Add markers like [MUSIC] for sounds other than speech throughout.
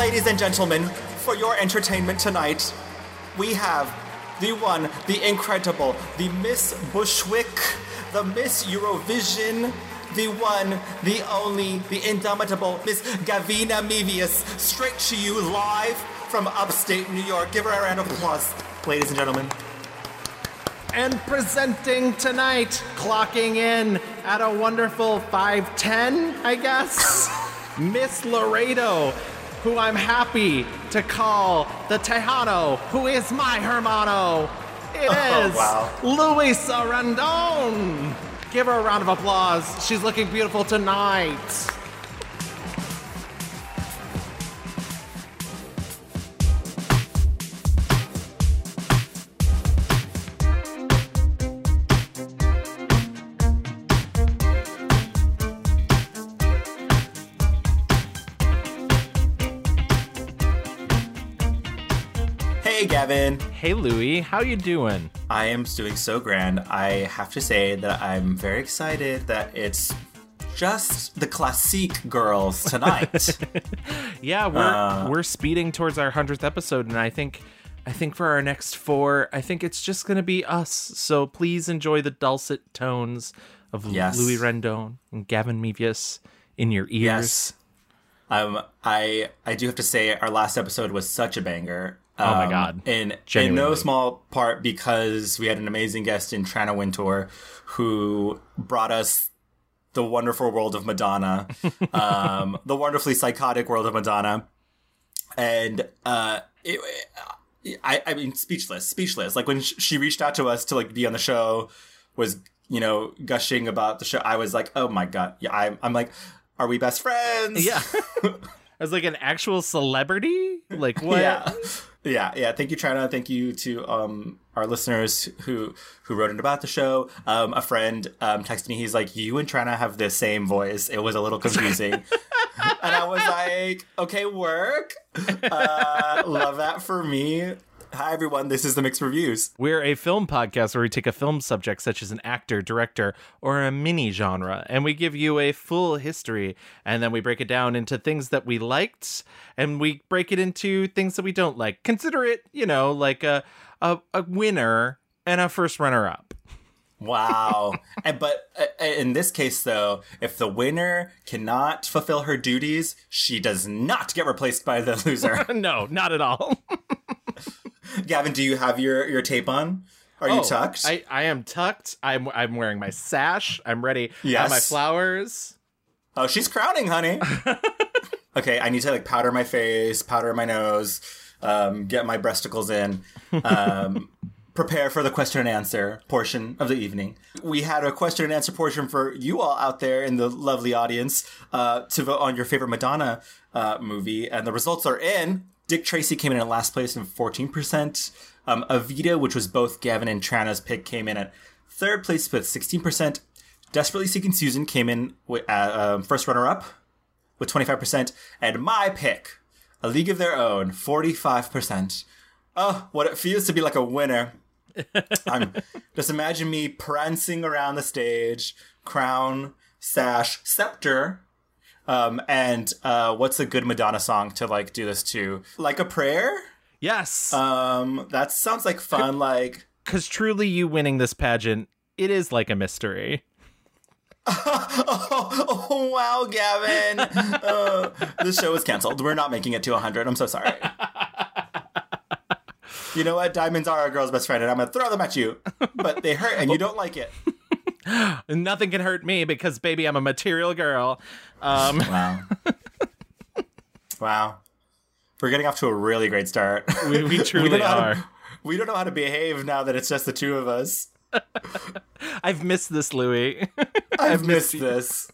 ladies and gentlemen, for your entertainment tonight, we have the one, the incredible, the Miss Bushwick, the Miss Eurovision, the one, the only, the indomitable Miss Gavina Mevius, straight to you live from upstate New York. Give her a round of applause, ladies and gentlemen. And presenting tonight, clocking in at a wonderful 5'10, I guess, [LAUGHS] Miss Laredo, who I'm happy to call the Tejano, who is my hermano. It Oh, is wow. Luisa Randon. Give her a round of applause. She's looking beautiful tonight. Hey, Gavin. Hey Louie, how you doing? I am doing so grand. I have to say that I'm very excited that it's just the classique girls [LAUGHS] tonight. Yeah, we're Uh, we're speeding towards our hundredth episode, and I think I think for our next four, I think it's just gonna be us. So please enjoy the dulcet tones of Yes. Louis Rendon and Gavin Mevius in your ears. yes. Um, I I do have to say our last episode was such a banger. Oh my Um, God. In in no small part because we had an amazing guest in Trana Wintour who brought us the wonderful world of Madonna, [LAUGHS] um, the wonderfully psychotic world of Madonna, and uh, it, I I mean speechless, speechless. Like when she reached out to us to like be on the show, was you know gushing about the show. I was like, oh my god, yeah. I'm I'm like, are we best friends? Yeah. [LAUGHS] As like an actual celebrity? Like what? yeah yeah yeah. Thank you Trina. thank you to um our listeners who who wrote in about the show. Um a friend um texted me. He's like you and Trina have the same voice. It was a little confusing. [LAUGHS] And i was like okay work. Uh love that for me hi everyone this is the mixed reviews We're a film podcast where we take a film subject such as an actor, director, or a mini genre, and we give you a full history, and then we break it down into things that we liked, and we break it into things that we don't like. Consider it, you know, like a a, a winner and a first runner up. Wow. and, but uh, in this case, though, if the winner cannot fulfill her duties, she does not get replaced by the loser. [LAUGHS] no, not at all. [LAUGHS] Gavin, do you have your, your tape on? Are you Oh, tucked? I, I am tucked. I'm I'm wearing my sash. I'm ready. Have my flowers. Oh, she's crowning, honey. [LAUGHS] okay, I need to like powder my face, powder my nose, um, get my breasticles in, um, prepare for the question and answer portion of the evening. We had a question and answer portion for you all out there in the lovely audience uh, to vote on your favorite Madonna uh, movie, and the results are in. Dick Tracy came in at last place in 14%. Um, Evita, which was both Gavin and Trana's pick, came in at third place with 16%. Desperately Seeking Susan came in with, uh, um, first runner up with 25%. And my pick, A League of Their Own, 45%. Oh, what it feels to be like a winner. I'm just imagine me prancing around the stage, crown, sash, scepter. Um, and uh, what's a good Madonna song to like do this to? Like a prayer? Yes. Um, that sounds like fun. Like Because truly, you winning this pageant, it is like a mystery. oh, [LAUGHS] oh wow, Gavin. uh, the show is canceled. We're not making it to 100. I'm so sorry. [LAUGHS] You know what? Diamonds are a girl's best friend, and I'm gonna throw them at you, but they hurt, and you don't like it. [LAUGHS] Nothing can hurt me because, baby, I'm a material girl. Um, Wow. [LAUGHS] wow. We're getting off to a really great start. we, we [LAUGHS] truly know how to- are. we don't know how to behave now that it's just the two of us. I've missed this, Louis. I've missed this.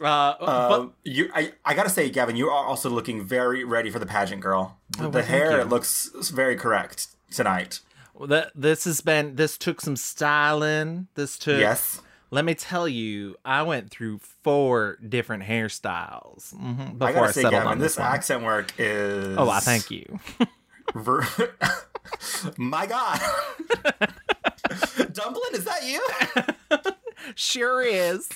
Uh, but Um, you, I, I gotta say, Gavin, you are also looking very ready for the pageant, girl. The, well, the hair looks very correct tonight. that this has been this took some styling. This took. Yes. Let me tell you, I went through four different hairstyles mhm, I before I, gotta say, settled Gavin, on this this one. accent work is. Oh, I thank you. Ver- [LAUGHS] My God. [LAUGHS] Dumplin', is that you? [LAUGHS] sure is.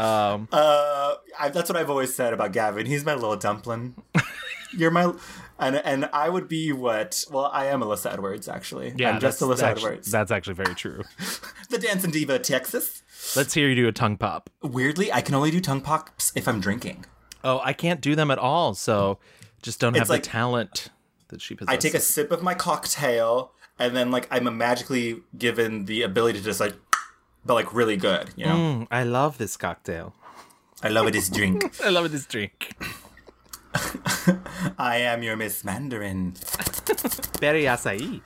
Um, Uh, I, that's what I've always said about Gavin. He's my little dumpling. [LAUGHS] You're my and and I would be what? Well, I am Alyssa Edwards actually. Yeah, I'm just Alyssa actu- Edwards, That's actually very true. [LAUGHS] the dancing diva Texas. Let's hear you do a tongue pop. Weirdly, I can only do tongue pops if I'm drinking. Oh, I can't do them at all, so just don't have like- the talent that she possesses. I take a sip of my cocktail, and then like I'm magically given the ability to just like, but like really good. You know, Mm, I love this cocktail. I love. This drink. [LAUGHS] I love this drink. [LAUGHS] I am your Miss Mandarin. [LAUGHS] Berry acai.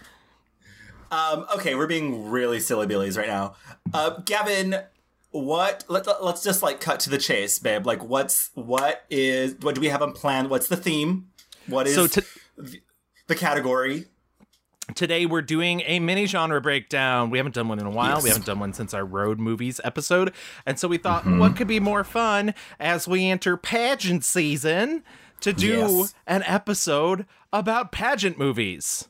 Um, okay, we're being really silly billies right now. Uh, Gavin, what? Let, let's just like cut to the chase, babe. Like, what's what is what do we have on plan? What's the theme? What is So to, the category? Today we're doing a mini genre breakdown. We haven't done one in a while. We haven't done one since our road movies episode. And so we thought, Mm-hmm. what could be more fun as we enter pageant season to do Yes. an episode about pageant movies?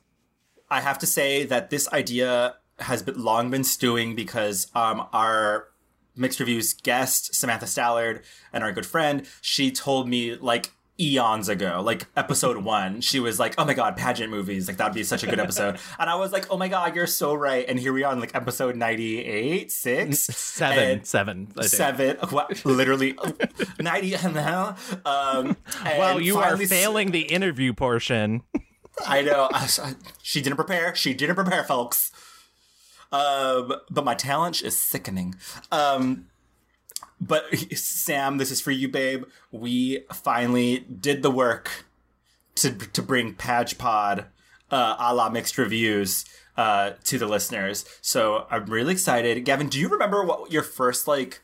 I have to say that this idea has been long been stewing because um, our mixed reviews guest Samantha Stallard and our good friend she told me like eons ago like episode one she was like oh my god pageant movies like that would be such a good episode [LAUGHS] and i was like oh my god you're so right and here we are in like episode 98 6 7 7 7 what, literally ninety ml. [LAUGHS] Um, Well, you are finally s- failing the interview portion. I know. I- I- she didn't prepare. She didn't prepare, folks. Um, but my talent is sickening. Um, but Sam, this is for you, babe. We finally did the work to to bring Page Pod, uh, a la mixed reviews, uh, to the listeners. So I'm really excited. Gavin, do you remember what your first like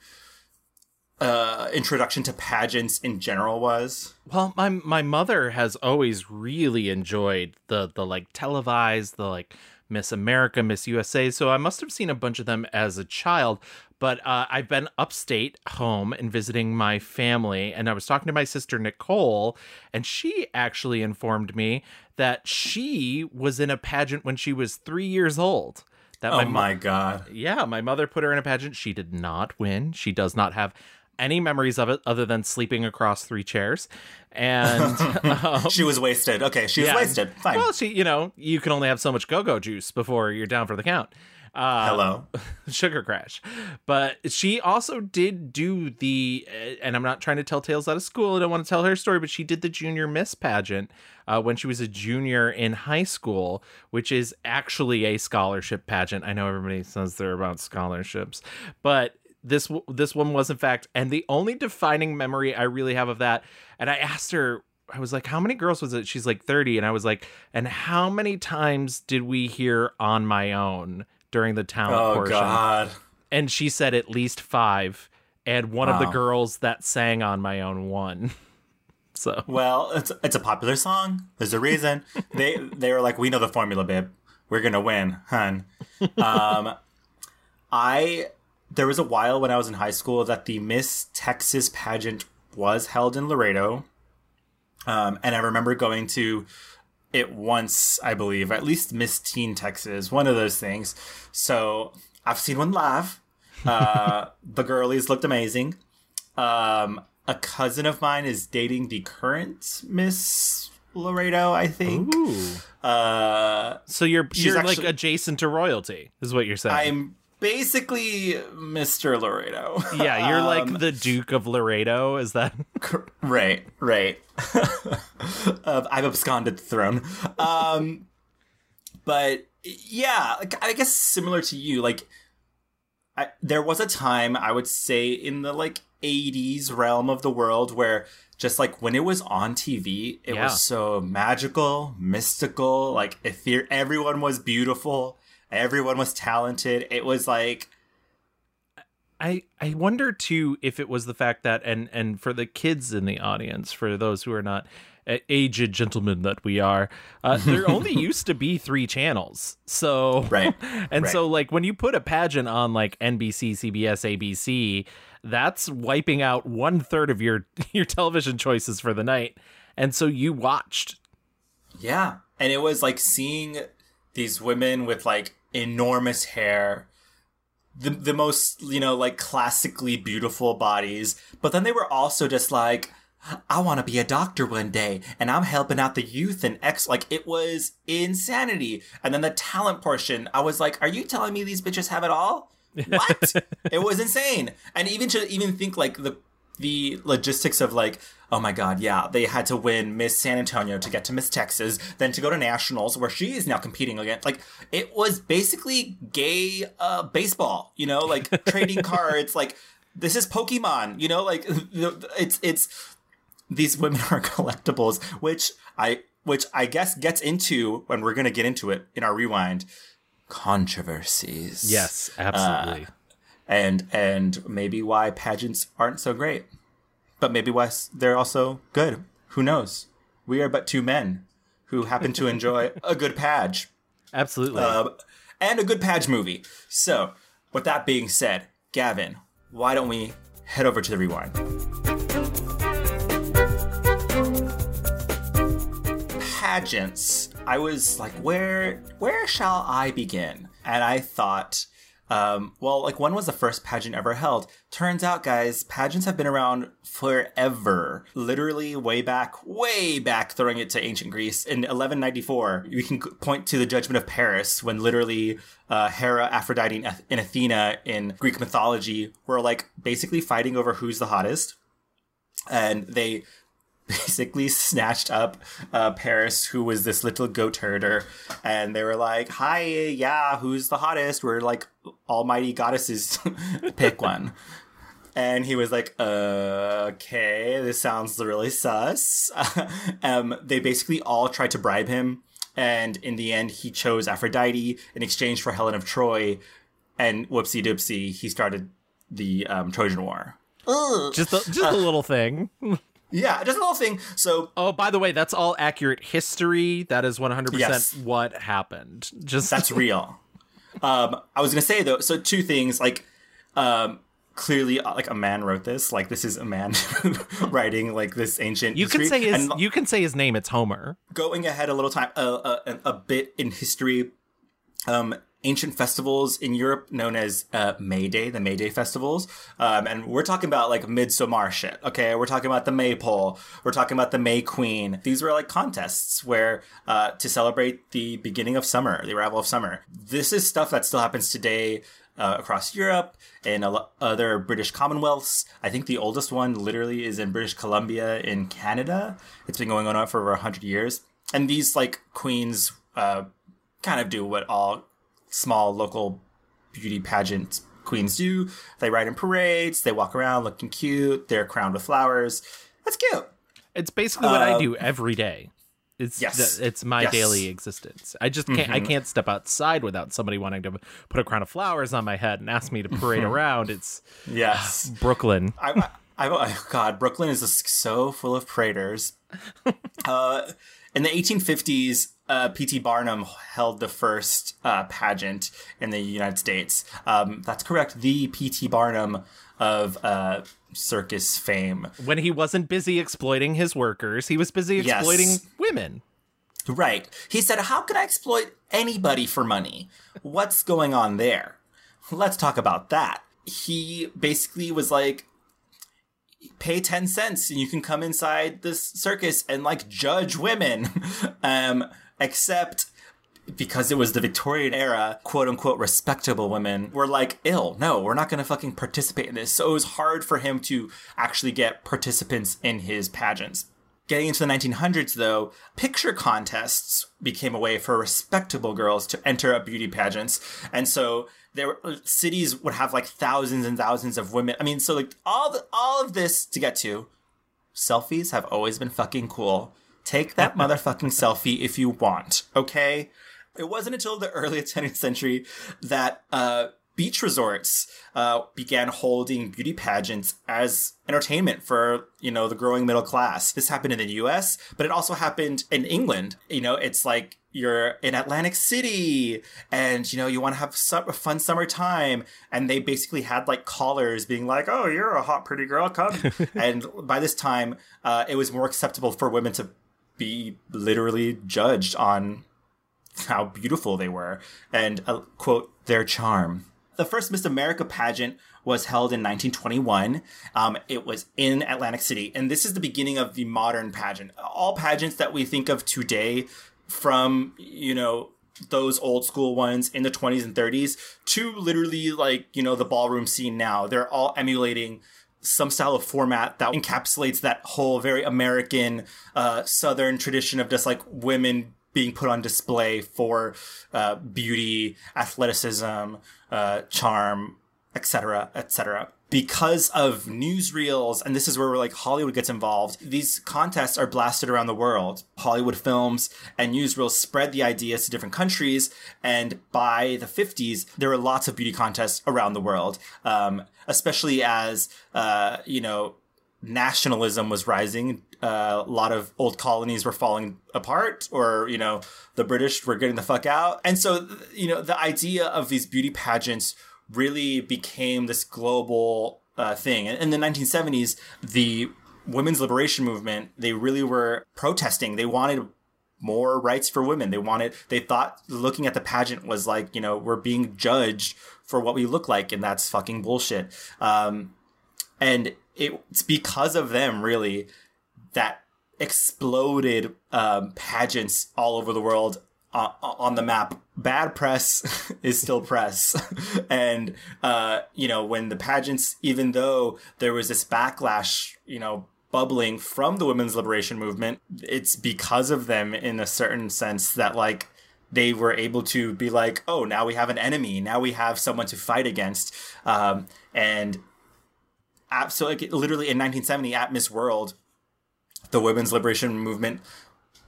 uh, introduction to pageants in general was? Well, my my mother has always really enjoyed the the like televised, the like Miss America, Miss USA. So I must have seen a bunch of them as a child. But uh, I've been upstate home and visiting my family, and I was talking to my sister Nicole, and she actually informed me that she was in a pageant when she was three years old. That Oh my god! yeah, my mother put her in a pageant. She did not win. She does not have any memories of it other than sleeping across three chairs. And [LAUGHS] um, She was wasted. Okay, she was Yeah. wasted. Fine. well, she, you know, you can only have so much go-go juice before you're down for the count. Uh, Hello. [LAUGHS] sugar crash. But she also did do the, uh, and I'm not trying to tell tales out of school. I don't want to tell her story, but she did the junior miss pageant uh, when she was a junior in high school, which is actually a scholarship pageant. I know everybody says they're about scholarships, but this this one was in fact, and the only defining memory I really have of that. And I asked her. I was like, how many girls was it? She's like 30. And I was like, and how many times did we hear on my own during the talent Oh portion? god. and she said at least five and one of the girls that sang on my own won [LAUGHS] so Well, it's it's a popular song. There's a reason. [LAUGHS] they they were like, we know the formula, babe. We're gonna win, hun. [LAUGHS] Um, I there was a while when I was in high school that the Miss Texas pageant was held in Laredo, um, and I remember going to it once, I believe, at least Miss Teen Texas, one of those things. So I've seen one live. Uh, [LAUGHS] the girlies looked amazing. Um, a cousin of mine is dating the current Miss Laredo, I think. Ooh. Uh, so you're you're like adjacent to royalty is what you're saying I'm basically Mr. Laredo. [LAUGHS] yeah you're Um, like the duke of laredo is that [LAUGHS] right, right. [LAUGHS] uh, I've absconded the throne. Um, but yeah, like, I guess similar to you, like I, there was a time I would say in the like 80s realm of the world where just like when it was on TV, it Yeah. was so magical, mystical, like ether- everyone was beautiful, everyone was talented. It was like I I wonder too if it was the fact that and and for the kids in the audience, for those who are not aged gentlemen that we are, uh, there [LAUGHS] only used to be three channels. So Right, [LAUGHS] and right. so like when you put a pageant on like NBC, CBS, ABC, that's wiping out one third of your [LAUGHS] your television choices for the night. And so you watched. Yeah. And it was like seeing these women with like enormous hair, the the most, you know, like classically beautiful bodies, but then they were also just like I want to be a doctor one day and I'm helping out the youth and X. Like, it was insanity. And then the talent portion, I was like, are you telling me these bitches have it all? [LAUGHS] What? it was insane. And even to even think like the the logistics of like, oh my god, yeah, they had to win Miss San Antonio to get to Miss Texas, then to go to nationals where she is now competing against. Like, it was basically gay uh, baseball, you know, like [LAUGHS] trading cards. Like, this is Pokemon, you know, like [LAUGHS] it's it's these women are [LAUGHS] collectibles, which I which I guess gets into when we're gonna get into it in our rewind controversies. Yes, absolutely. Uh, and and maybe why pageants aren't so great, but maybe why they're also good. Who knows? We are but two men who happen to enjoy [LAUGHS] a good page. Absolutely. Uh, and a good page movie. So, with that being said, Gavin, why don't we head over to the rewind? Pageants. I was like, where where shall I begin? And I thought um, well, like when was the first pageant ever held? Turns out, guys, pageants have been around forever. Literally, way back, way back, throwing it to ancient Greece in 1194. We can point to the Judgment of Paris when literally uh, Hera, Aphrodite, and Athena in Greek mythology were like basically fighting over who's the hottest, and they basically snatched up uh, Paris, who was this little goat herder, and they were like, "Hi, yeah, who's the hottest? We're like almighty goddesses. [LAUGHS] Pick one." And he was like, uh, "Okay, this sounds really sus." [LAUGHS] um, they basically all tried to bribe him, and in the end, he chose Aphrodite in exchange for Helen of Troy. And whoopsie doopsie, he started the um, Trojan War. Just a, just a little thing. [LAUGHS] Yeah, just a little thing. So, oh, by the way, that's all accurate history. That is one hundred percent what happened. Just that's [LAUGHS] real. Um, I was gonna say though, so two things like, um, clearly uh, like a man wrote this. Like this is a man [LAUGHS] writing like this ancient. You history. can say his. And, you can say his name. It's Homer. Going ahead a little time, uh, uh, a bit in history. Um, ancient festivals in Europe known as uh, May Day, the May Day festivals. Um, and we're talking about like midsummer shit, okay? We're talking about the Maypole. We're talking about the May Queen. These were like contests where uh, to celebrate the beginning of summer, the arrival of summer. This is stuff that still happens today. Uh, across Europe and other British Commonwealths. I think the oldest one literally is in British Columbia in Canada. It's been going on for over 100 years. And these like queens uh, kind of do what all small local beauty pageant queens do. They ride in parades, they walk around looking cute, they're crowned with flowers. That's cute. It's basically what uh, I do every day. It's yes. it's my yes. daily existence. I just can't mm-hmm. I can't step outside without somebody wanting to put a crown of flowers on my head and ask me to [LAUGHS] parade around. It's yes, [SIGHS] Brooklyn. I, I, I, God, Brooklyn is so full of praters. [LAUGHS] uh, in the 1850s, uh, P.T. Barnum held the first uh, pageant in the United States. Um, that's correct. The P.T. Barnum of uh, circus fame. When he wasn't busy exploiting his workers, he was busy exploiting yes. women. Right. He said, How can I exploit anybody for money? What's going on there? Let's talk about that. He basically was like, pay 10 cents and you can come inside this circus and like judge women. [LAUGHS] um, except because it was the Victorian era, quote unquote, respectable women were like, ill. No, we're not going to fucking participate in this. So it was hard for him to actually get participants in his pageants. Getting into the 1900s, though, picture contests became a way for respectable girls to enter a beauty pageants. And so there were, uh, cities would have like thousands and thousands of women. I mean, so like all the, all of this to get to, selfies have always been fucking cool. Take that motherfucking selfie if you want, okay? It wasn't until the early [LAUGHS] 20th century that uh, beach resorts uh, began holding beauty pageants as entertainment for you know the growing middle class. This happened in the U.S., but it also happened in England. You know, it's like you're in Atlantic City and you know you want to have a fun summer time and they basically had like callers being like oh you're a hot pretty girl come [LAUGHS] and by this time uh, it was more acceptable for women to be literally judged on how beautiful they were and uh, quote their charm The first Miss America pageant was held in 1921. Um, it was in Atlantic City, and this is the beginning of the modern pageant. All pageants that we think of today, from you know those old school ones in the 20s and 30s to literally like you know the ballroom scene now, they're all emulating some style of format that encapsulates that whole very American, uh, Southern tradition of just like women being put on display for uh, beauty, athleticism, uh, charm, etc., etc. Because of newsreels, and this is where like Hollywood gets involved, these contests are blasted around the world. Hollywood films and newsreels spread the ideas to different countries, and by the 50s, there were lots of beauty contests around the world, um, especially as, uh, you know, nationalism was rising. Uh, a lot of old colonies were falling apart, or you know, the British were getting the fuck out, and so you know, the idea of these beauty pageants really became this global uh, thing. In the 1970s, the women's liberation movement they really were protesting. They wanted more rights for women. They wanted, they thought looking at the pageant was like, you know, we're being judged for what we look like, and that's fucking bullshit. Um, and it's because of them, really, that exploded um, pageants all over the world uh, on the map. Bad press [LAUGHS] is still press. [LAUGHS] and, uh, you know, when the pageants, even though there was this backlash, you know, bubbling from the women's liberation movement, it's because of them in a certain sense that, like, they were able to be like, oh, now we have an enemy. Now we have someone to fight against. Um, and absolutely, literally in 1970 at Miss World, the women's liberation movement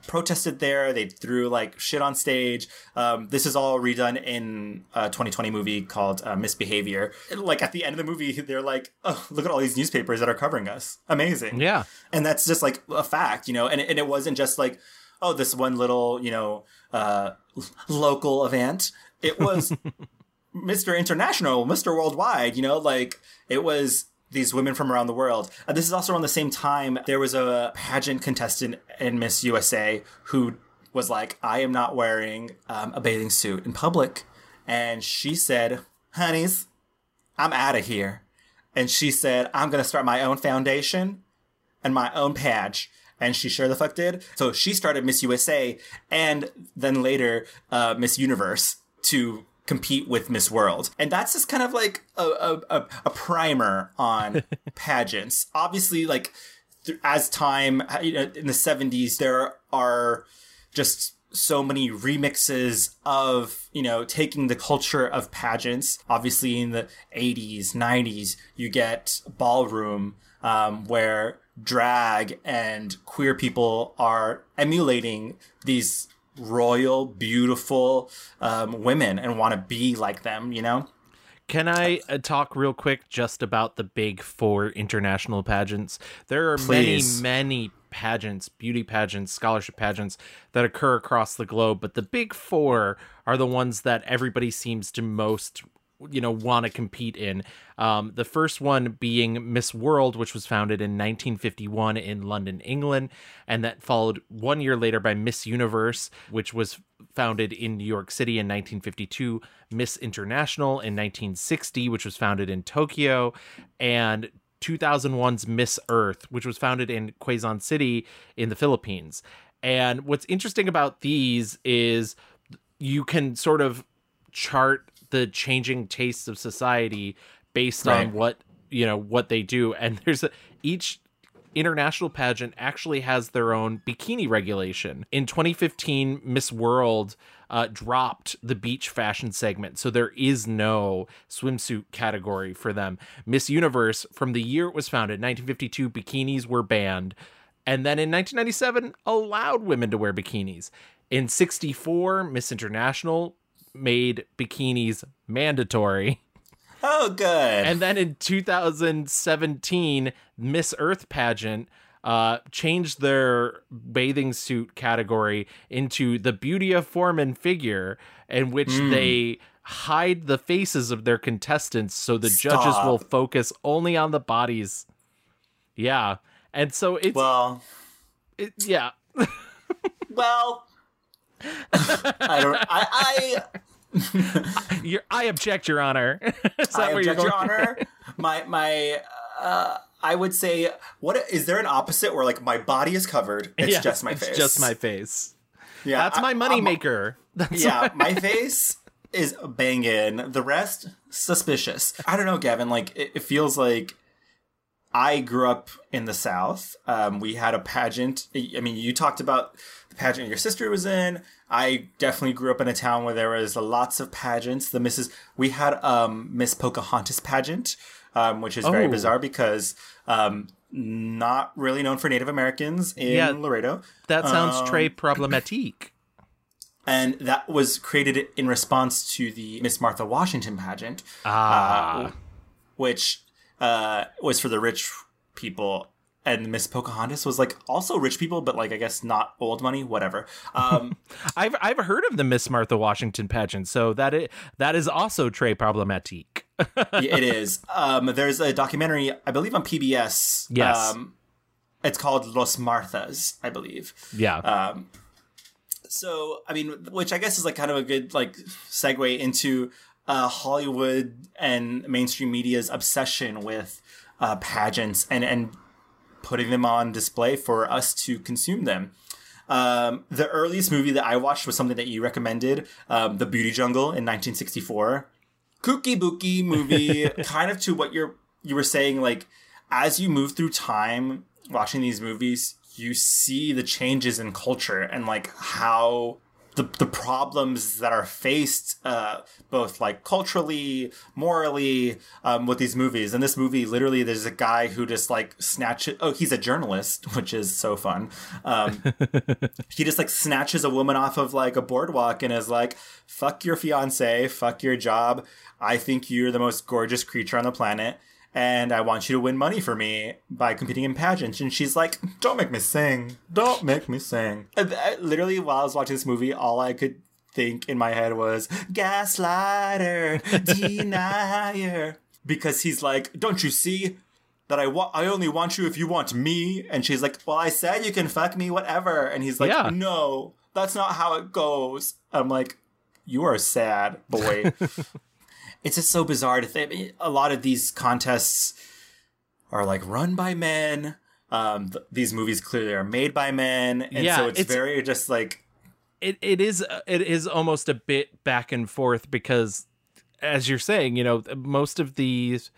protested there. They threw like shit on stage. Um, this is all redone in a 2020 movie called uh, Misbehavior. Like at the end of the movie, they're like, "Oh, look at all these newspapers that are covering us. Amazing." Yeah, and that's just like a fact, you know. And and it wasn't just like, oh, this one little you know uh, local event. It was [LAUGHS] Mr. International, Mr. Worldwide. You know, like it was these women from around the world. Uh, this is also around the same time there was a pageant contestant in Miss USA who was like, I am not wearing um, a bathing suit in public. And she said, Honeys, I'm out of here. And she said, I'm going to start my own foundation and my own patch. And she sure the fuck did. So she started Miss USA and then later uh, Miss Universe to compete with Miss World. And that's just kind of like a, a, a primer on [LAUGHS] pageants. Obviously, like th- as time, you know, in the 70s, there are just so many remixes of, you know, taking the culture of pageants. Obviously, in the 80s, 90s, you get ballroom, um, where drag and queer people are emulating these royal, beautiful um, women and want to be like them, you know? Can I uh, talk real quick just about the big four international pageants? There are Please. many, many pageants, beauty pageants, scholarship pageants that occur across the globe, but the big four are the ones that everybody seems to most you know want to compete in. Um, the first one being Miss World, which was founded in 1951 in London, England, and that followed one year later by Miss Universe, which was founded in New York City in 1952. Miss International in 1960, which was founded in Tokyo, and 2001's Miss Earth, which was founded in Quezon City in the Philippines. And what's interesting about these is you can sort of chart the changing tastes of society based right. on what you know what they do. And there's a, each international pageant actually has their own bikini regulation. In 2015 miss world uh, dropped the beach fashion segment. So there is no swimsuit category for them. Miss universe from the year it was founded 1952 bikinis were banned. And then in 1997 allowed women to wear bikinis. In 64 miss international made bikinis mandatory. Oh, good. And then in 2017, Miss Earth pageant uh, changed their bathing suit category into the beauty of form and figure, in which mm. they hide the faces of their contestants so the Stop. judges will focus only on the bodies. Yeah. And so it's well, it, yeah. [LAUGHS] well, I don't. I, I [LAUGHS] I object, Your Honor. [LAUGHS] Is that I object, Your? Honor. my my. Uh, I would say, what is there an opposite where like my body is covered? It's Yes, just my it's face. just my face. Yeah, That's I- my money I'm- maker. Yeah, my face is banging. The rest suspicious. I don't know, Gavin. Like it, it feels like I grew up in the South. Um, we had a pageant. I mean, you talked about the pageant your sister was in. I definitely grew up in a town where there was lots of pageants. The Mrs. We had um, Miss Pocahontas pageant, um, which is very Oh. bizarre because um, not really known for Native Americans in Yeah. Laredo. that sounds Um, très problématique. and that was created in response to the Miss Martha Washington pageant, Ah. which uh, was for the rich people. And Miss Pocahontas was like also rich people, but like I guess not old money, whatever. Um, [LAUGHS] I've I've heard of the Miss Martha Washington pageant, so that it that is also très problématique. [LAUGHS] it is. Um, there's a documentary, I believe, on PBS. Yes. Um, it's called Las Marthas, I believe. yeah. Um, so I mean, which I guess is like kind of a good like segue into uh, Hollywood and mainstream media's obsession with uh, pageants and and putting them on display for us to consume them. Um, the earliest movie that I watched was something that you recommended, um, The Beauty Jungle in 1964. Kooky booky movie, [LAUGHS] kind of to what you're you were saying. Like as you move through time watching these movies, you see the changes in culture and like how the the problems that are faced, uh, both like culturally, morally, um, with these movies. and this movie, literally, there's a guy who just like snatches. Oh, he's a journalist, [LAUGHS] which is so fun. Um, [LAUGHS] he just like snatches a woman off of like a boardwalk and is like, "Fuck your fiance, fuck your job. I think you're the most gorgeous creature on the planet." And I want you to win money for me by competing in pageants. And she's like, Don't make me sing. Don't make me sing. I- literally, while I was watching this movie, all I could think in my head was gaslighter, [LAUGHS] denier. Because he's like, Don't you see? That I want, I only want you if you want me. And she's like, Well, I said you can fuck me, whatever. And he's like, Yeah. No, that's not how it goes. I'm like, You are sad, boy. [LAUGHS] it's just so bizarre to think. A lot of these contests are like run by men. Um, th- these movies clearly are made by men, and Yeah, so it's, it's- very just like it it is it is almost a bit back and forth because as you're saying you know most of these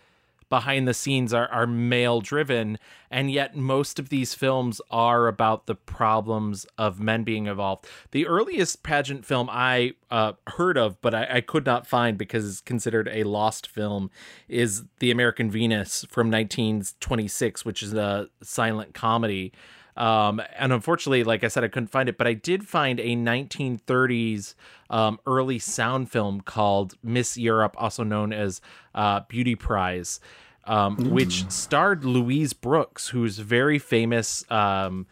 behind the scenes are are male driven and yet most of these films are about the problems of men being involved the earliest pageant film i uh, heard of but I, I could not find because it's considered a lost film is the american venus from 1926 which is a silent comedy um, and unfortunately, like I said, I couldn't find it, but I did find a 1930s um, early sound film called Miss Europe, also known as uh, Beauty Prize, um, which starred Louise Brooks, who's very famous. Um,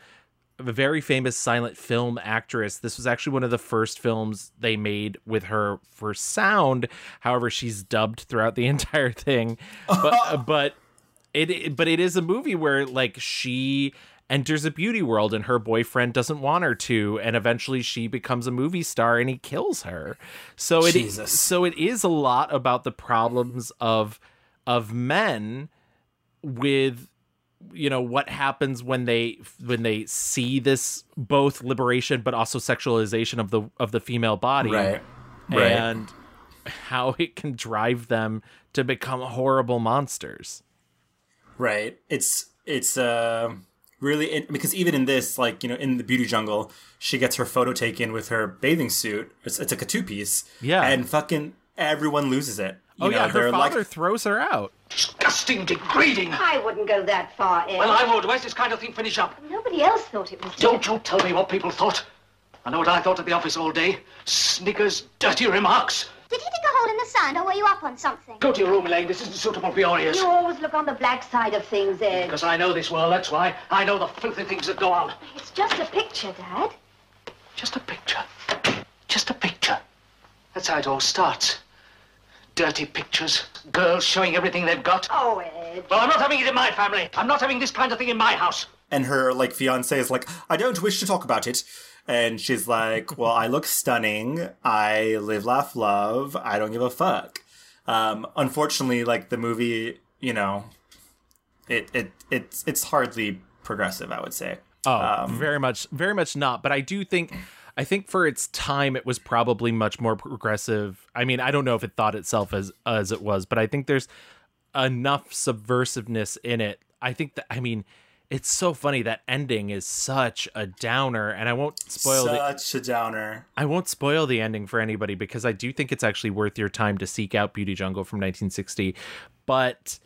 a very famous silent film actress. This was actually one of the first films they made with her for sound. However, she's dubbed throughout the [LAUGHS] entire thing. But [LAUGHS] but it- it but it is a movie where like she enters a beauty world and her boyfriend doesn't want her to and eventually she becomes a movie star and he kills her so it Jesus. so it is a lot about the problems of of men with you know what happens when they when they see this both liberation but also sexualization of the of the female body right, right. and how it can drive them to become horrible monsters Right. It's it's uh really in, because even in this, like you know, in the beauty jungle, she gets her photo taken with her bathing suit. It's, it's like a two piece. Yeah. And fucking everyone loses it. You oh know, yeah her they're father like, throws her out Disgusting, degrading. I wouldn't go that far, Ed. Well, I would. Where's this kind of thing finish up? Nobody else thought it was. Don't you tell me what people thought. I know what I thought at the office all day. Snickers, dirty remarks. Did he dig a hole in the sand, or were you up on something? Go to your room, Elaine. This isn't suitable for your ears. You always look on the black side of things, Ed. Because I know this world, that's why. I know the filthy things that go on. It's just a picture, Dad. Just a picture. Just a picture. That's how it all starts. Dirty pictures. Girls showing everything they've got. Oh, Ed. Well, I'm not having it in my family. I'm not having this kind of thing in my house. and her like fiance is like, I don't wish to talk about it. And she's like, "Well, I look stunning. I live, laugh, love. I don't give a fuck." Um, unfortunately, like the movie, you know, it it it's it's hardly progressive. I would say. Oh, very much, very much not. But I do think, I think for its time, it was probably much more progressive. I mean, I don't know if it thought itself as as it was, but I think there's enough subversiveness in it. I think that, I mean, it's so funny that ending is such a downer, and I won't spoil the Such a downer. I won't spoil the ending for anybody because I do think it's actually worth your time to seek out Beauty Jungle from 1960. But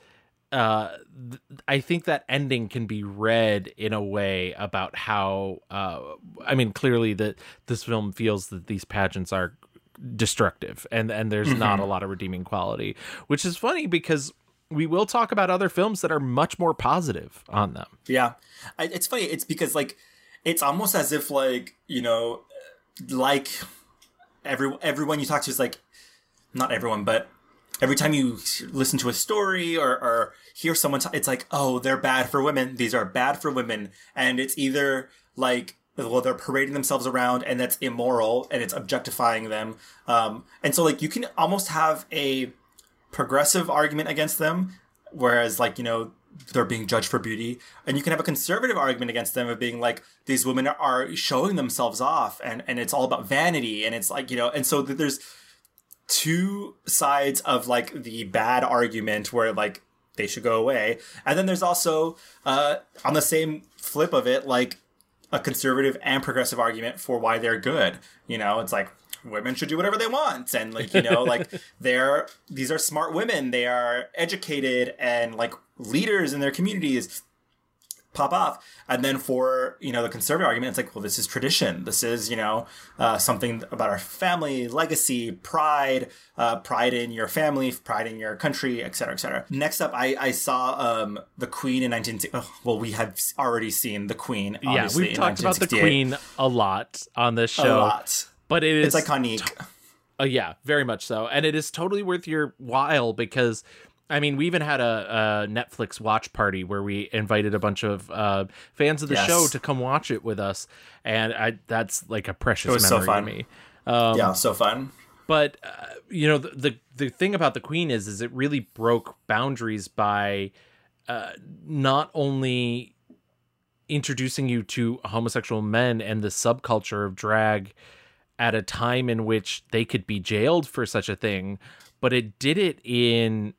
uh, th- I think that ending can be read in a way about how, uh, I mean, clearly that this film feels that these pageants are destructive and and there's not a lot of redeeming quality, which is funny because we will talk about other films that are much more positive on them. Yeah, I, it's funny. It's because like it's almost as if like you know, like every everyone you talk to is like not everyone, but every time you listen to a story or, or hear someone, t- it's like, oh, they're bad for women. These are bad for women, and it's either like. Well, they're parading themselves around, and that's immoral, and it's objectifying them. Um, and so, like, you can almost have a progressive argument against them, whereas like you know they're being judged for beauty, and you can have a conservative argument against them of being like these women are showing themselves off, and and it's all about vanity, and it's like you know, and so th- there's two sides of like the bad argument where like they should go away, and then there's also uh, on the same flip of it like a conservative and progressive argument for why they're good. You know, it's like women should do whatever they want. And like you know like [LAUGHS] they're these are smart women. They are educated and like leaders in their communities. Pop off. And then for you know the conservative argument it's like well this is tradition. This is you know uh, something about our family legacy pride uh, pride in your family pride in your country etc cetera, etc cetera. next up i i saw um the queen in 19 oh, well we have already seen the queen Yeah, we've talked about the Queen a lot on this a show, lot but it is it's iconic Uh, yeah, very much so, and it is totally worth your while because. I mean, we even had a, a Netflix watch party where we invited a bunch of uh, fans of the Yes. show to come watch it with us, and I that's like a precious It was so memory fun. to me. Um, yeah so fun But uh, you know, the, the the thing about the Queen is, is it really broke boundaries by uh, not only introducing you to homosexual men and the subculture of drag at a time in which they could be jailed for such a thing, but it did it in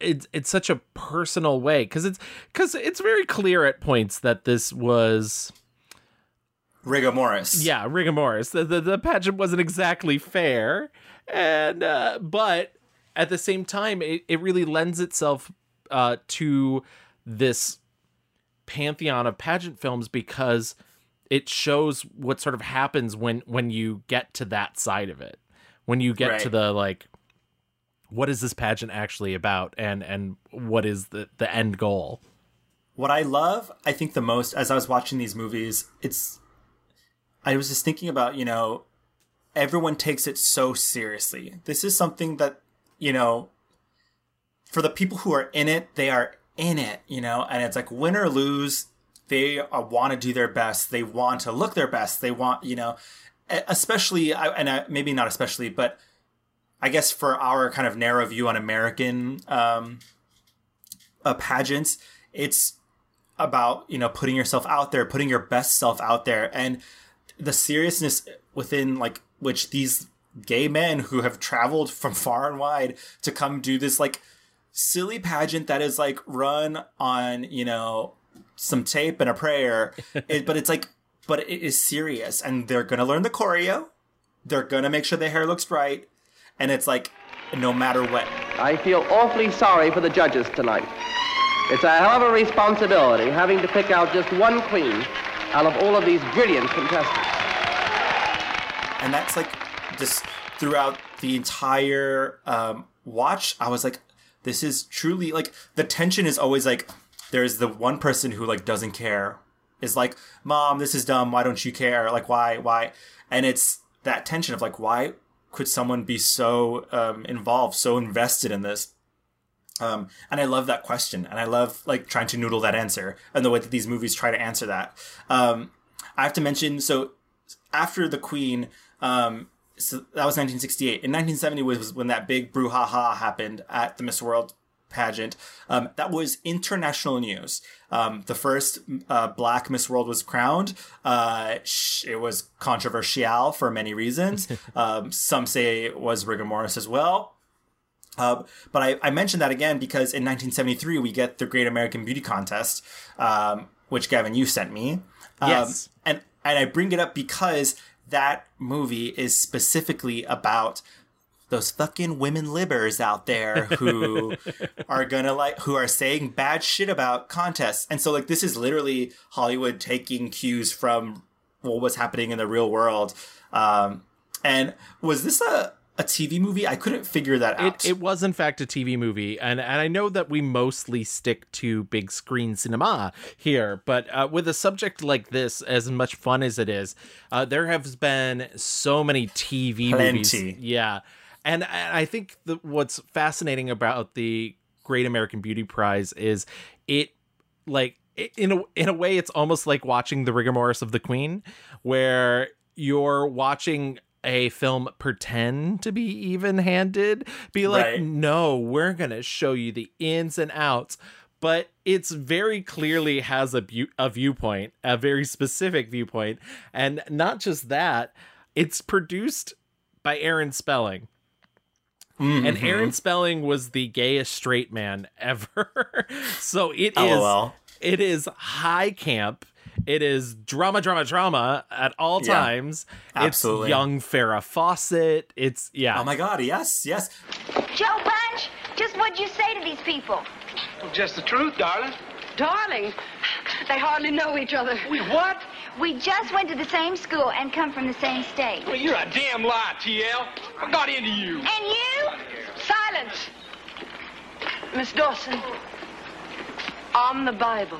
it's it's such a personal way because it's because it's very clear at points that this was rigor morris yeah rigor mortis. The, the, the pageant wasn't exactly fair and uh, but at the same time it, it really lends itself uh, to this pantheon of pageant films because it shows what sort of happens when when you get to that side of it. When you get to the like what is this pageant actually about? And and what is the the end goal? What I love, I think the most as I was watching these movies, it's I was just thinking about, you know, everyone takes it so seriously. This is something that, you know, for the people who are in it, they are in it, you know, and it's like win or lose, they uh, want to do their best. They want to look their best. They want, you know, especially, and maybe not especially, but I guess for our kind of narrow view on American um, uh, pageants, it's about you know putting yourself out there, putting your best self out there, and the seriousness within like which these gay men who have traveled from [LAUGHS] far and wide to come do this like silly pageant that is like run on you know some tape and a prayer [LAUGHS] it, but it's like but it is serious and they're gonna learn the choreo they're gonna make sure the hair looks right and it's like no matter what I feel awfully sorry for the judges tonight. It's a hell of a responsibility having to pick out just one queen out of all of these brilliant contestants. and that's like just throughout the entire um, watch i was like this is truly like the tension is always like there's the one person who like doesn't care is like mom this is dumb why don't you care like why why and it's that tension of like why could someone be so um, involved so invested in this um, and I love that question, and I love like trying to noodle that answer, and the way that these movies try to answer that. Um, I have to mention so after the Queen, um, so that was 1968. In 1970 was when that big brouhaha happened at the Miss World pageant. Um, that was international news. Um, the first uh, black Miss World was crowned. Uh, sh- it was controversial for many reasons. [LAUGHS] um, some say it was rigor mortis as well. Uh, but I, I mentioned that again because in 1973 we get the Great American Beauty Contest, um, which Gavin you sent me. Um, Yes. and and I bring it up because that movie is specifically about those fucking women libbers out there who [LAUGHS] are gonna like who are saying bad shit about contests. And so like this is literally Hollywood taking cues from what was happening in the real world. Um, and was this a a TV movie? I couldn't figure that out. It, it was in fact a TV movie, and and I know that we mostly stick to big screen cinema here, but uh, with a subject like this, as much fun as it is, uh, there has been so many TV movies. Yeah, and I think the, what's fascinating about the Great American Beauty Prize is it like in a in a way it's almost like watching the rigor mortis of the Queen, where you're watching a film pretend to be even handed be like Right. no we're gonna show you the ins and outs. But it's very clearly has a, bu- a viewpoint a very specific viewpoint. And not just that it's produced by aaron spelling Mm-hmm. and aaron spelling was the gayest straight man [LAUGHS] ever so it is LOL. it is high camp it is drama drama drama at all Yeah, times absolutely. it's young farrah fawcett it's yeah Oh my god, yes, yes. Joe Punch, just what'd you say to these people? Just the truth, darling. Darling, they hardly know each other. We what? We just went to the same school and come from the same state. Well, you're a damn lie, TL. I got into you? And you? Silence! Miss Dawson, on the Bible.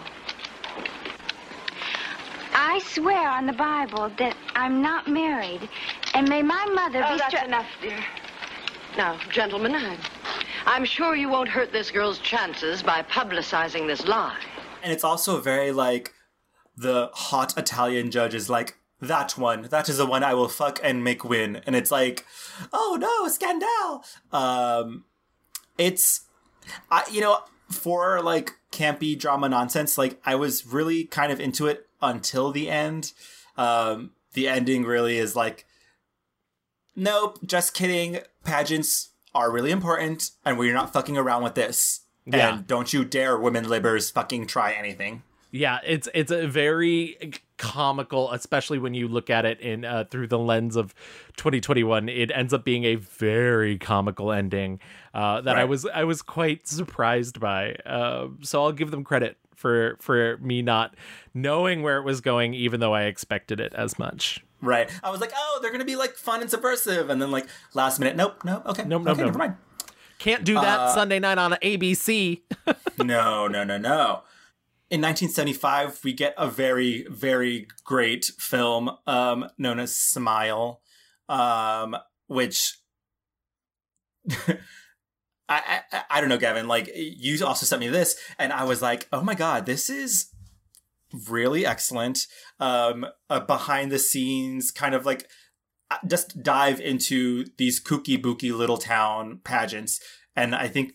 I swear on the Bible that I'm not married. And may my mother Oh, be that's enough, dear. Now, gentlemen, I'm, I'm sure you won't hurt this girl's chances by publicizing this lie. And it's also very like the hot Italian judge is like, that one, that is the one I will fuck and make win. And it's like, oh no, scandal. Um, it's, I, you know, for like campy drama nonsense, like I was really kind of into it until the end. Um, the ending really is like, nope, just kidding. Pageants are really important and we're not fucking around with this. Yeah. And don't you dare, women libbers, fucking try anything. Yeah it's it's a very comical especially when you look at it in uh, through the lens of 2021 it ends up being a very comical ending uh, that i was i was quite surprised by uh, so i'll give them credit for for me not knowing where it was going even though i expected it as much Right. I was like, oh, they're gonna be like fun and subversive, and then like last minute, nope, nope, okay, Nope, nope, okay, nope. never mind. can't do that sunday night on abc [LAUGHS] no, no, no, no. In 1975, we get a very, very great film um, known as Smile, um, which [LAUGHS] I, I I don't know, Gavin. Like you also sent me this, and I was like, oh my god, this is really excellent. Um, a behind the scenes kind of like uh, just dive into these kooky booky little town pageants, and I think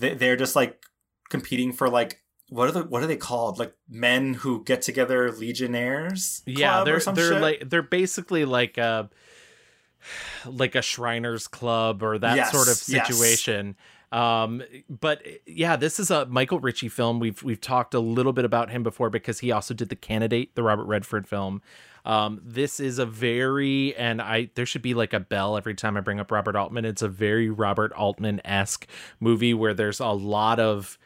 th- they're just like competing for like what are the what are they called? Like men who get together legionnaires yeah they're they're shit? like they're basically like a like a shriners club or that Yes, sort of yes. situation. Um but yeah this is a michael ritchie film. We've we've talked a little bit about him before because he also did the candidate the robert redford film. Um this is a very and i there should be like a bell every time i bring up robert altman. It's a very robert altman-esque movie where there's a lot of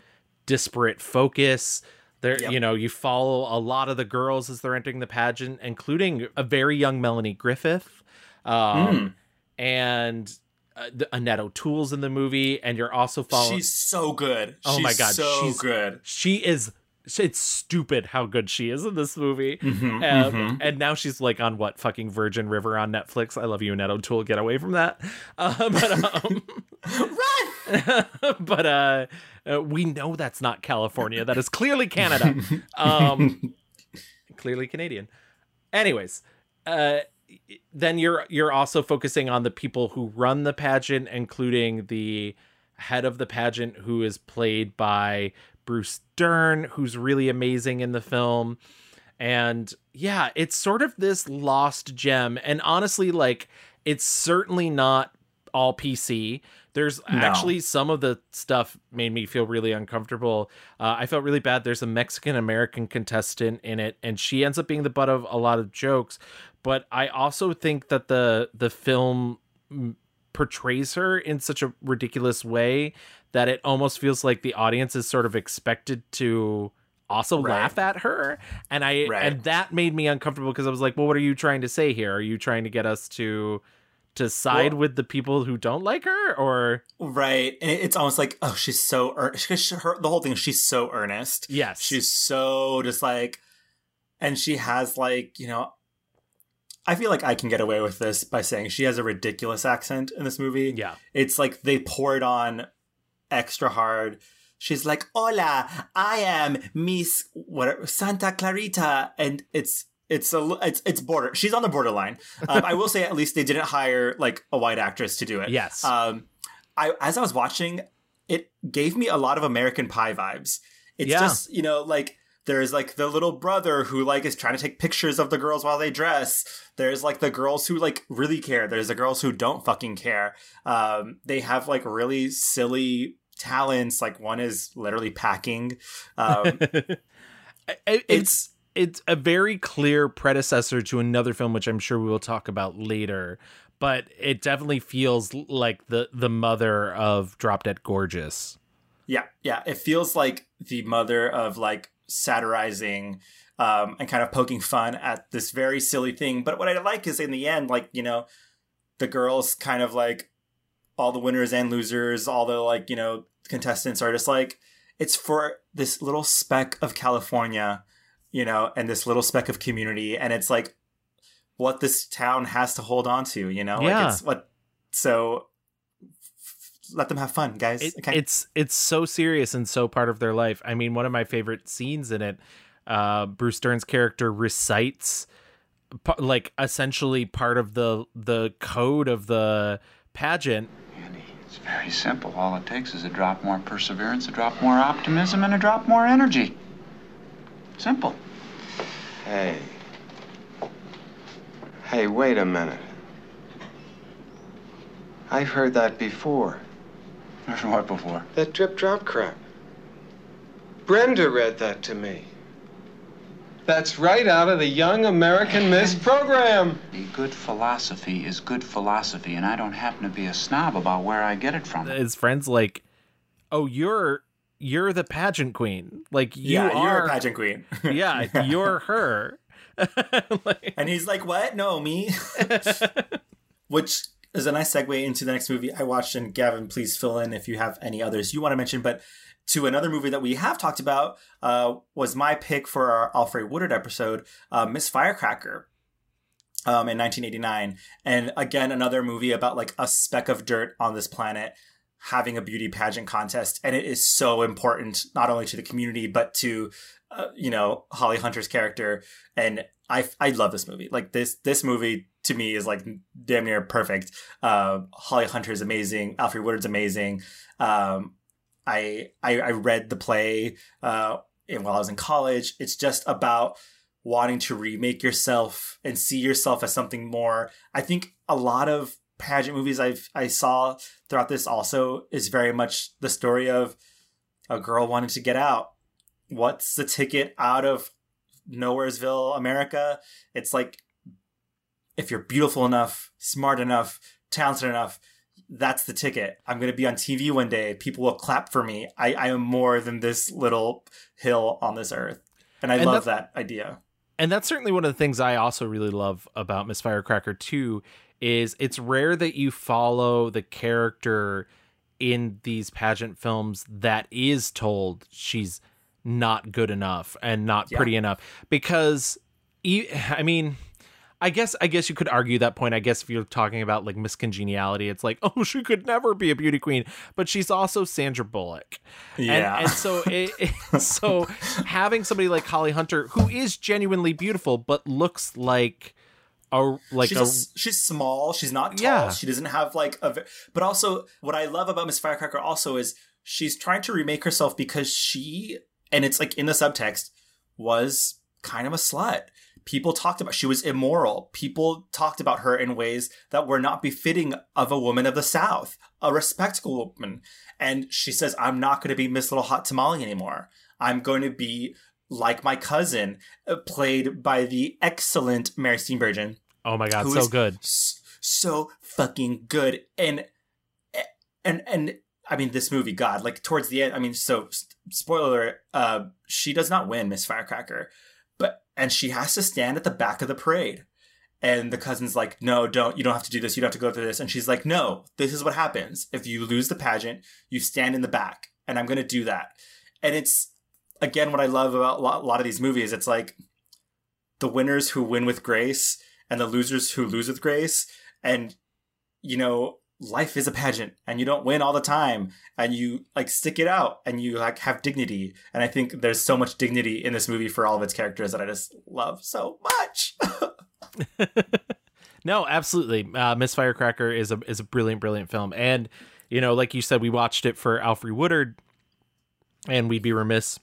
disparate focus. There Yep. you know you follow a lot of the girls as they're entering the pageant including a very young melanie griffith um and uh, the- annette o'toole's in the movie and you're also following she's so good. Oh She's my God, so she's- good. she is it's stupid how good she is in this movie. Mhm, um, mhm. and now she's like on what fucking virgin river on netflix? I love you annette o'toole. Get away from that. [LAUGHS] Uh, but um [LAUGHS] but uh, uh we know that's not california. That is clearly canada. Um [LAUGHS] clearly canadian. Anyways, uh, then you're you're also focusing on the people who run the pageant, including the head of the pageant, who is played by Bruce Dern, who's really amazing in the film. And yeah, it's sort of this lost gem. And honestly, like, it's certainly not all PC. There's No. actually some of the stuff made me feel really uncomfortable. Uh, I felt really bad. There's a Mexican American contestant in it, and she ends up being the butt of a lot of jokes. But I also think that the the film portrays her in such a ridiculous way that it almost feels like the audience is sort of expected to also Right. laugh at her and i Right. and that made me uncomfortable because i was like well what are you trying to say here are you trying to get us to to side Well- with the people who don't like her or Right. And it's almost like, oh, she's so, ear- she- she- her, the whole thing, she's so earnest. yes She's so just like, and she has like, you know, I feel like I can get away with this by saying she has a ridiculous accent in this movie. yeah It's like they pour it on extra hard. She's like, "Hola, I am Miss what Santa Clarita," and it's it's a it's it's border. She's on the borderline. [LAUGHS] Um, I will say, at least they didn't hire like a white actress to do it. Yes. Um, I as I was watching, it gave me a lot of American Pie vibes. It's Yeah. just you know like there's like the little brother who like is trying to take pictures of the girls while they dress. There's like the girls who like really care. There's the girls who don't fucking care. Um, they have like really silly talents. Like one is literally packing. Um, [LAUGHS] I- I- it's it's a very clear predecessor to another film which i'm sure we will talk about later but it definitely feels like the the mother of drop dead gorgeous Yeah, yeah. It feels like the mother of like satirizing um, and kind of poking fun at this very silly thing. But what I like is in the end, like, you know, the girls kind of like all the winners and losers, all the like, you know, contestants are just like, it's for this little speck of California, you know, and this little speck of community. And it's like what this town has to hold on to, you know? Yeah. Like it's what, so let them have fun, guys. it, okay. it's it's so serious and so part of their life i mean one of my favorite scenes in it uh bruce dern's character recites like essentially part of the the code of the pageant Andy, it's very simple. All it takes is a drop more perseverance, a drop more optimism, and a drop more energy. Simple. Hey. Hey, wait a minute. I've heard that before. Heard what before? That drip drop crap. Brenda read that to me. That's right out of the Young American Miss [LAUGHS] program. The good philosophy is good philosophy, and I don't happen to be a snob about where I get it from. his friends like oh you're you're the pageant queen like you yeah, are you're a pageant queen. [LAUGHS] yeah [LAUGHS] you're her Like- and he's like, "What? No, me." Which is a nice segue into the next movie I watched. And Gavin, please fill in if you have any others you want to mention. But to another movie that we have talked about uh, was my pick for our Alfre Woodard episode, uh, Miss Firecracker. Um, in 1989, and again another movie about like a speck of dirt on this planet having a beauty pageant contest, and it is so important not only to the community but to uh, you know Holly Hunter's character. And I I love this movie. Like this this movie to me is like damn near perfect. Uh, Holly Hunter is amazing. Alfre Woodard's amazing. Um, I, I I read the play uh, while I was in college. It's just about wanting to remake yourself and see yourself as something more. I think a lot of pageant movies I've I saw throughout this also is very much the story of a girl wanting to get out. What's the ticket out of Nowheresville, America? It's like if you're beautiful enough, smart enough, talented enough, that's the ticket. I'm going to be on TV one day. People will clap for me. I, I am more than this little hill on this earth. And I And love that- that idea. and that's certainly one of the things I also really love about Miss Firecracker 2 is it's rare that you follow the character in these pageant films that is told she's not good enough and not Yeah. pretty enough because I mean I guess I guess you could argue that point. I guess if you're talking about like Miss Congeniality, it's like, [LAUGHS] oh, she could never be a beauty queen, but she's also Sandra Bullock. Yeah. And, and so [LAUGHS] it, it- so having somebody like Holly Hunter who is genuinely beautiful but looks like a like she's, a, a she's small. She's not tall. Yeah. She doesn't have like a. But also, what I love about Miss Firecracker also is she's trying to remake herself because she, and it's like in the subtext, was kind of a slut. People talked about she was immoral. People talked about her in ways that were not befitting of a woman of the South, a respectable woman. And she says, "I'm not going to be Miss Little Hot Tamale anymore. I'm going to be." Like my cousin, uh, played by the excellent Mary Steenburgen, oh my god, so good. so fucking good and and and i mean this movie god like towards the end i mean so spoiler uh she does not win miss firecracker but and she has to stand at the back of the parade. And the cousin's like no don't you don't have to do this you don't have to go through this. And she's like no this is what happens. If you lose the pageant you stand in the back and i'm going to do that. And it's again what i love about a lot of these movies it's like the winners who win with grace and the losers who lose with grace and you know life is a pageant and you don't win all the time and you like stick it out and you like have dignity and i think there's so much dignity in this movie for all of its characters that i just love so much [LAUGHS] No, absolutely. Uh, Miss Firecracker is a is a brilliant, brilliant film, and you know, like you said, we watched it for Alfre Woodard, and we'd be remiss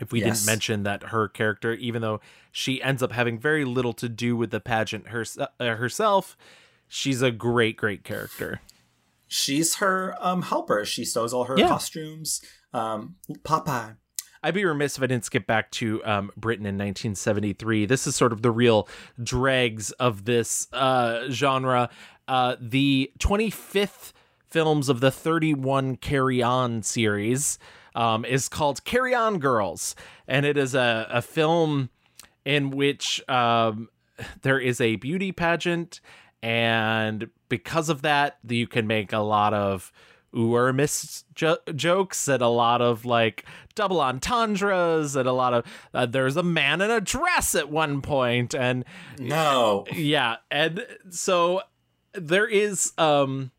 if we Yes. didn't mention that her character, even though she ends up having very little to do with the pageant hers- uh, herself, she's a great, great character. she's her um helper she sews all her Yeah. costumes um popeye I'd be remiss if I didn't skip back to um, Britain in 1973. This is sort of the real dregs of this uh, genre. Uh, the 25th films of the 31 Carry On series um, is called Carry On Girls, and it is a, a film in which um, there is a beauty pageant, and because of that, you can make a lot of ooh or miss jo- jokes and a lot of like double entendres and a lot of uh, there's a man in a dress at one point and no. Yeah and so there is um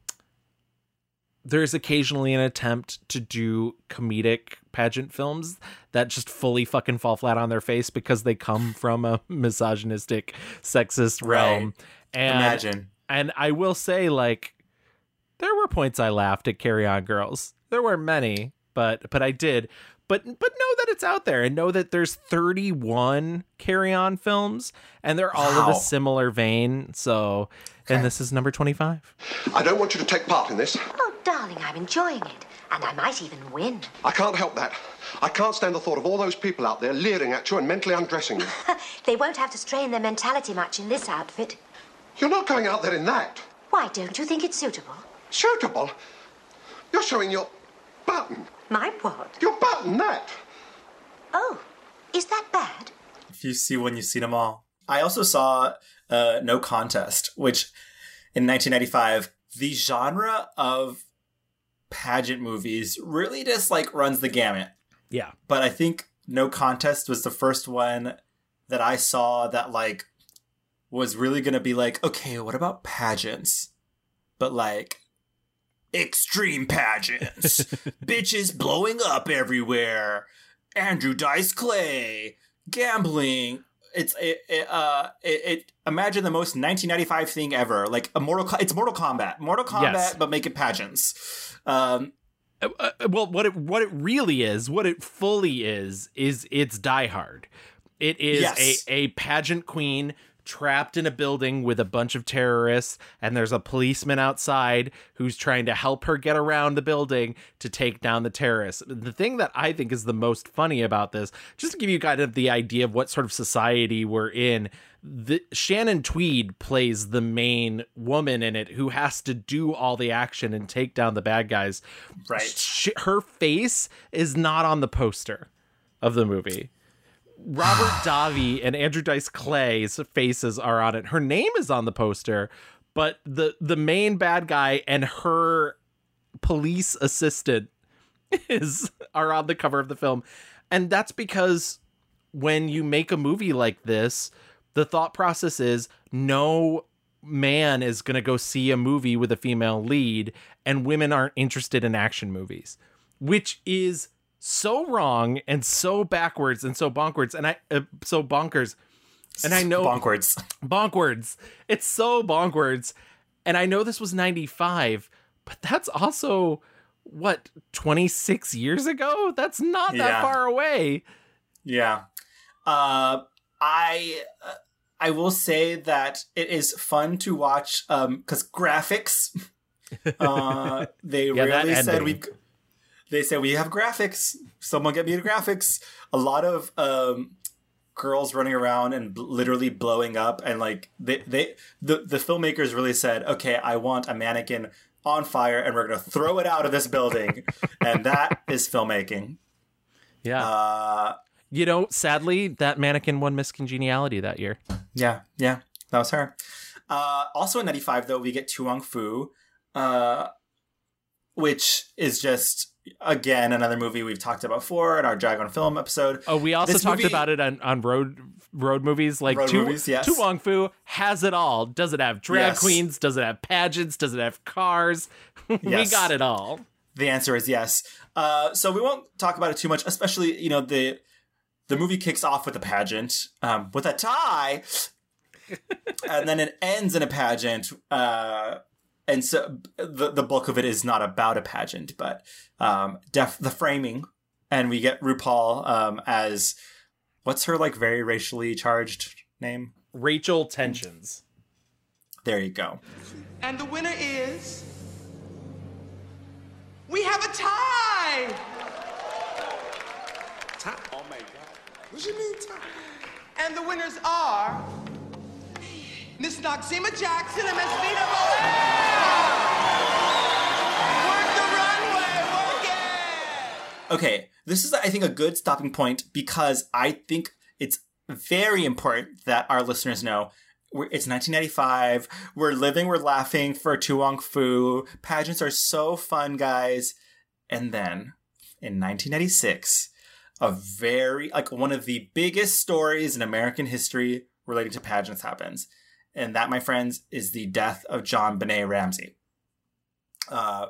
there's occasionally an attempt to do comedic pageant films that just fully fucking fall flat on their face because they come from a [LAUGHS] misogynistic sexist realm Right. and imagine and I will say, like, there were points I laughed at Carry On Girls. There were many, but but I did. But but know that it's out there and know that there's 31 Carry On films and they're all of a similar vein. So and this is number 25. I don't want you to take part in this. Oh, Darling, I'm enjoying it. And I might even win. I can't help that. I can't stand the thought of all those people out there leering at you and mentally undressing you. [LAUGHS] They won't have to strain their mentality much in this outfit. You're not going out there in that. Why, don't you think it's suitable? Suitable? You're showing your button. My what? Your button, that. Oh, is that bad? if you see one, you've seen them all. I also saw uh, No Contest, which in 1995, the genre of pageant movies really just like runs the gamut. Yeah. But I think No Contest was the first one that I saw that like was really going to be like, okay, what about pageants? But like extreme pageants, [LAUGHS] bitches blowing up everywhere, Andrew Dice Clay, gambling. It's it, it uh it, it imagine the most 1995 thing ever like a mortal it's mortal kombat mortal kombat Yes. but make it pageants um Uh, uh, well, what it what it really is, what it fully is, is it's Die Hard. It is Yes. a a pageant queen trapped in a building with a bunch of terrorists, and there's a policeman outside who's trying to help her get around the building to take down the terrorists. The thing that I think is the most funny about this, just to give you kind of the idea of what sort of society we're in. The, Shannon Tweed plays the main woman in it who has to do all the action and take down the bad guys. Right. Sh- her face is not on the poster of the movie. Robert [SIGHS] Davi and Andrew Dice Clay's faces are on it. Her name is on the poster, but the the main bad guy and her police assistant [LAUGHS] is are on the cover of the film. And that's because when you make a movie like this, the thought process is no man is going to go see a movie with a female lead and women aren't interested in action movies which is so wrong and so backwards and so bonkers and i uh, so bonkers and i know Bonkwards. bonkwards it's so bonkwards and i know this was 95 but that's also what 26 years ago that's not that Yeah. far away Yeah. Uh, I uh, I will say that it is fun to watch because graphics. [LAUGHS] Uh, they Yeah, really said we. They say we have graphics. Someone get me the graphics. A lot of um, girls running around and bl- literally blowing up, and like they they the the filmmakers really said, okay, I want a mannequin on fire, and we're gonna throw it out of this building, [LAUGHS] and that is filmmaking. yeah Uh, you know sadly that mannequin won miss congeniality that year Yeah, yeah, that was her. Uh, also in '95, though, we get To Wong Foo, uh, which is just again another movie we've talked about before in our Dragon Film episode. Oh, we also This talked movie- about it on, on road road movies. Like Road Tu, movies, yes. To Wong Foo has it all. Does it have drag Yes. queens? Does it have pageants? Does it have cars? [LAUGHS] we Yes. got it all. The answer is yes. Uh, so we won't talk about it too much, especially you know the the movie kicks off with a pageant um, with a tie, [LAUGHS] and then it ends in a pageant. Uh, and so the the bulk of it is not about a pageant, but um, def- the framing, and we get RuPaul um, as what's her like very racially charged name? Rachel Tensions. There you go. And the winner is. We have a tie! Tie? Oh my God. What do you mean tie? And the winners are. Miss Noxeema Jackson and Miss Vita Moran! Work the runway, work it! Okay, this is I think a good stopping point because I think it's very important that our listeners know it's 1995. We're living, we're laughing for To Wong Foo. Pageants are so fun, guys. And then in 1996, a very like one of the biggest stories in American history relating to pageants happens, and that, my friends, is the death of JonBenét Ramsey. Uh,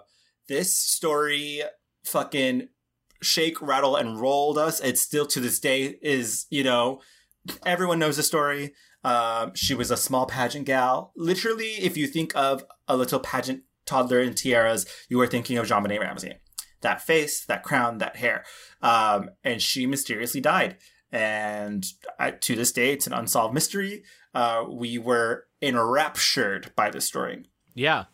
this story fucking shake, rattle, and rolled us. It still to this day is, you know, everyone knows the story. Um, she was a small pageant gal. Literally, if you think of a little pageant toddler in tiaras, you are thinking of JonBenét Ramsey. That face, that crown, that hair. Um, and she mysteriously died. And uh, to this day, it's an unsolved mystery. Uh, we were enraptured by the story. Yeah.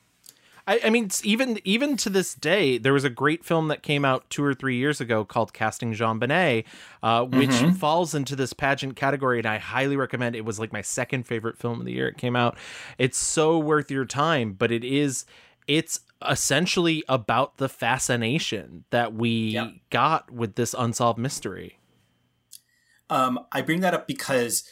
I, I mean, even even to this day, there was a great film that came out two or three years ago called Casting JonBenét, uh, which Mhm. falls into this pageant category, and I highly recommend. It was like my second favorite film of the year it came out. It's so worth your time, but it is it's essentially about the fascination that we got with this unsolved mystery. Um, I bring that up because,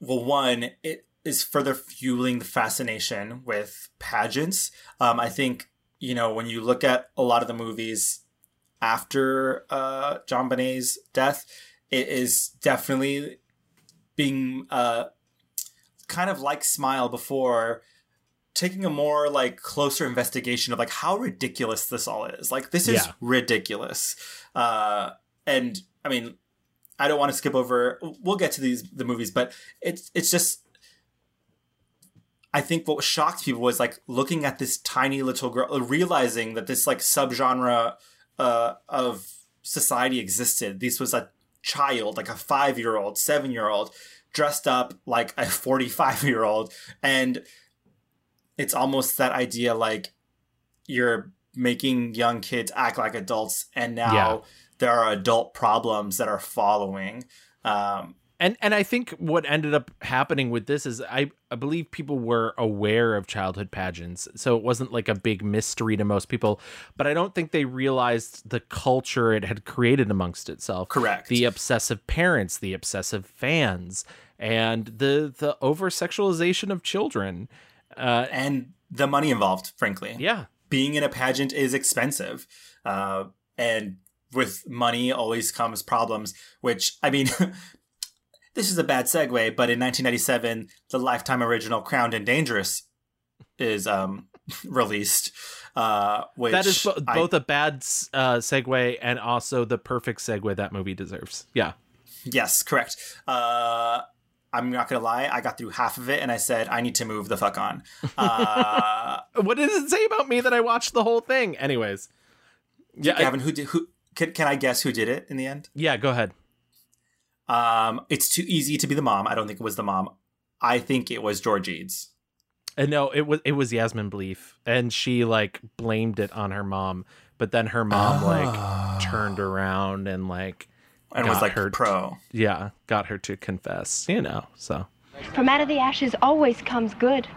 well, one, it is further fueling the fascination with pageants. Um, I think, you know, when you look at a lot of the movies after uh, JonBenét's death, it is definitely being uh, kind of like Smile before taking a more like closer investigation of like how ridiculous this all is like this is Yeah. ridiculous uh and i mean i don't want to skip over we'll get to these the movies but it's it's just i think what shocked people was like looking at this tiny little girl realizing that this like subgenre uh of society existed this was a child like a five year old seven year old dressed up like a 45 year old and it's almost that idea like you're making young kids act like adults and now Yeah. There are adult problems that are following um And and I think what ended up happening with this is I, I believe people were aware of childhood pageants, so it wasn't like a big mystery to most people. But I don't think they realized the culture it had created amongst itself. Correct. The obsessive parents, the obsessive fans, and the the over sexualization of children. Uh, and the money involved frankly yeah being in a pageant is expensive uh and with money always comes problems which i mean [LAUGHS] this is a bad segue, but in 1997, the Lifetime original Crowned and Dangerous is um, [LAUGHS] released. Uh, which that is bo- I- both a bad uh, segue and also the perfect segue that movie deserves. Yeah. Yes, correct. Uh, I'm not gonna lie. I got through half of it, and I said I need to move the fuck on. Uh, [LAUGHS] what does it say about me that I watched the whole thing? Anyways, yeah, I- Gavin, who did who? Can, can I guess who did it in the end? yeah, go ahead. Um, it's too easy to be the mom. I don't think it was the mom. I think it was George Eads. And no, it was it was Yasmine Bleeth, and she like blamed it on her mom, but then her mom like turned around and like And was like her pro. yeah, got her to confess. You know, so From out of the ashes always comes good.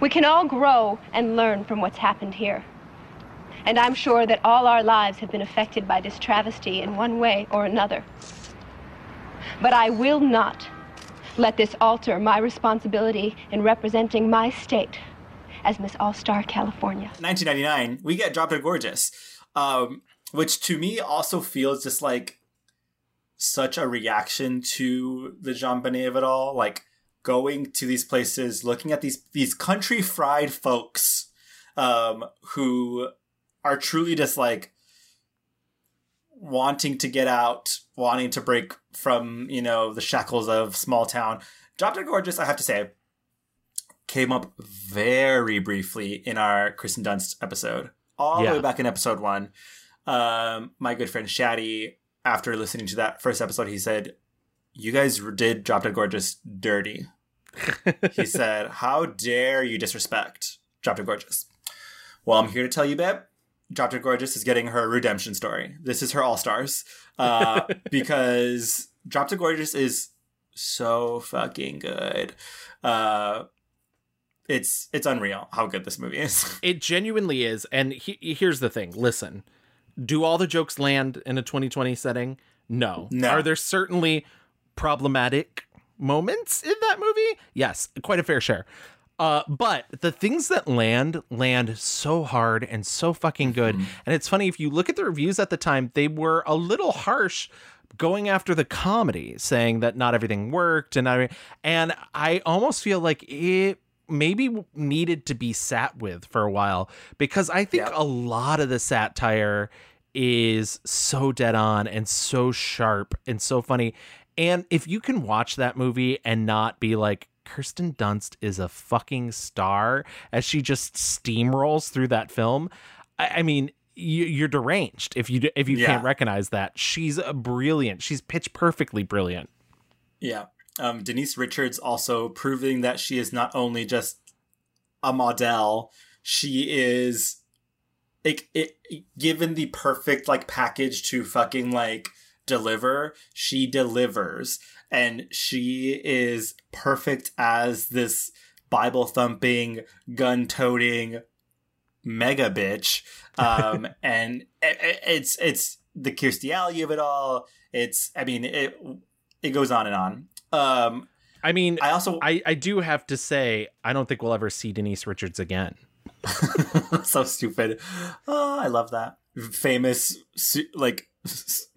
We can all grow and learn from what's happened here. And I'm sure that all our lives have been affected by this travesty in one way or another. But I will not let this alter my responsibility in representing my state as Miss All Star California. 1999, we get Drop Dead Gorgeous, um, which to me also feels just like such a reaction to the JonBenét of it all. Like going to these places, looking at these these country fried folks um, who are truly just like wanting to get out, wanting to break from you know the shackles of small town. Drop Dead Gorgeous, I have to say, came up very briefly in our Kirsten Dunst episode, all the way back in episode one. Um, my good friend Shaddy, after listening to that first episode, he said, "You guys did Drop Dead Gorgeous dirty." [LAUGHS] he said, "How dare you disrespect Drop Dead Gorgeous?" Well, I'm here to tell you, babe. Drop Dead Gorgeous is getting her redemption story. This is her all stars, uh, [LAUGHS] because Drop Dead Gorgeous is so fucking good. Uh, it's it's unreal how good this movie is. [LAUGHS] it genuinely is. And he, here's the thing: listen, do all the jokes land in a 2020 setting? No. No. Are there certainly problematic moments in that movie? Yes, quite a fair share. Uh, but the things that land land so hard and so fucking good. Mm-hmm. And it's funny if you look at the reviews at the time, they were a little harsh going after the comedy, saying that not everything worked and I and I almost feel like it maybe needed to be sat with for a while because I think a lot of the satire is so dead on and so sharp and so funny. And if you can watch that movie and not be like, Kirsten Dunst is a fucking star as she just steamrolls through that film, I, I mean, you, you're deranged if you if you Yeah. can't recognize that. She's a brilliant. She's pitch perfectly brilliant. Yeah. Um, Denise Richards also proving that she is not only just a model, she is like it, given the perfect like package to fucking like deliver, she delivers and she is perfect as this Bible thumping, gun toting mega bitch. Um, [LAUGHS] and it, it- it's it's the Kirstie Alley of it all. It's I mean it it goes on and on. Um, I mean, I also I, I do have to say, I don't think we'll ever see Denise Richards again. [LAUGHS] so stupid. Oh, I love that famous like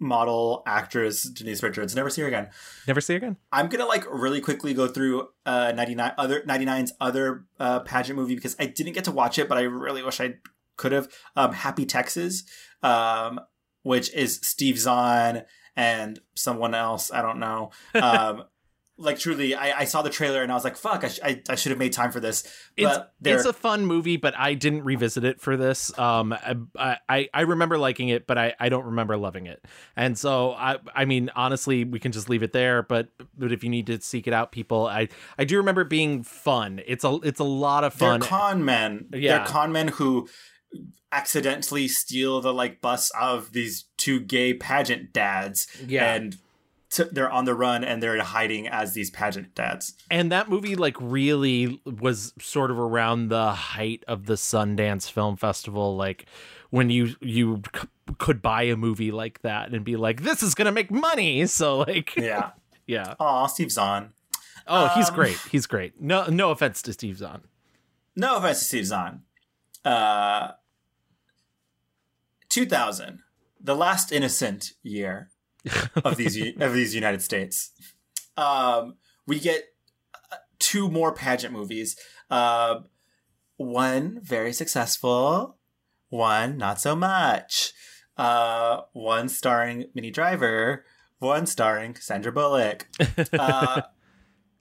model actress Denise Richards. Never see her again. Never see her again. I'm gonna like really quickly go through uh 99 other 99's other uh pageant movie because I didn't get to watch it, but I really wish I could have. Um, Happy Texas, um, which is Steve Zahn and someone else. I don't know. [LAUGHS] Um, like truly, I, I saw the trailer and I was like, "Fuck! I, sh- I, I should have made time for this." It's But they're- it's a fun movie, but I didn't revisit it for this. Um, I I, I remember liking it, but I, I don't remember loving it. And so I I mean honestly, we can just leave it there. But but if you need to seek it out, people, I I do remember it being fun. It's a it's a lot of fun. They're con men. Yeah. They're con men who accidentally steal the like bus of these two gay pageant dads. Yeah. And t- they're on the run and they're hiding as these pageant dads. and that movie like really was sort of around the height of the Sundance Film Festival like when you you c- could buy a movie like that and be like this is going to make money [LAUGHS] so like Yeah. [LAUGHS] yeah Oh, Steve Zahn. oh he's Um, great he's great no no offense to Steve Zahn No offense to Steve Zahn. Uh, 2000, the last innocent year. Of these [LAUGHS] of these United States. Um, we get uh, two more pageant movies. Uh, one very successful, one not so much. Uh, one starring Minnie Driver, one starring Sandra Bullock. Uh, [LAUGHS]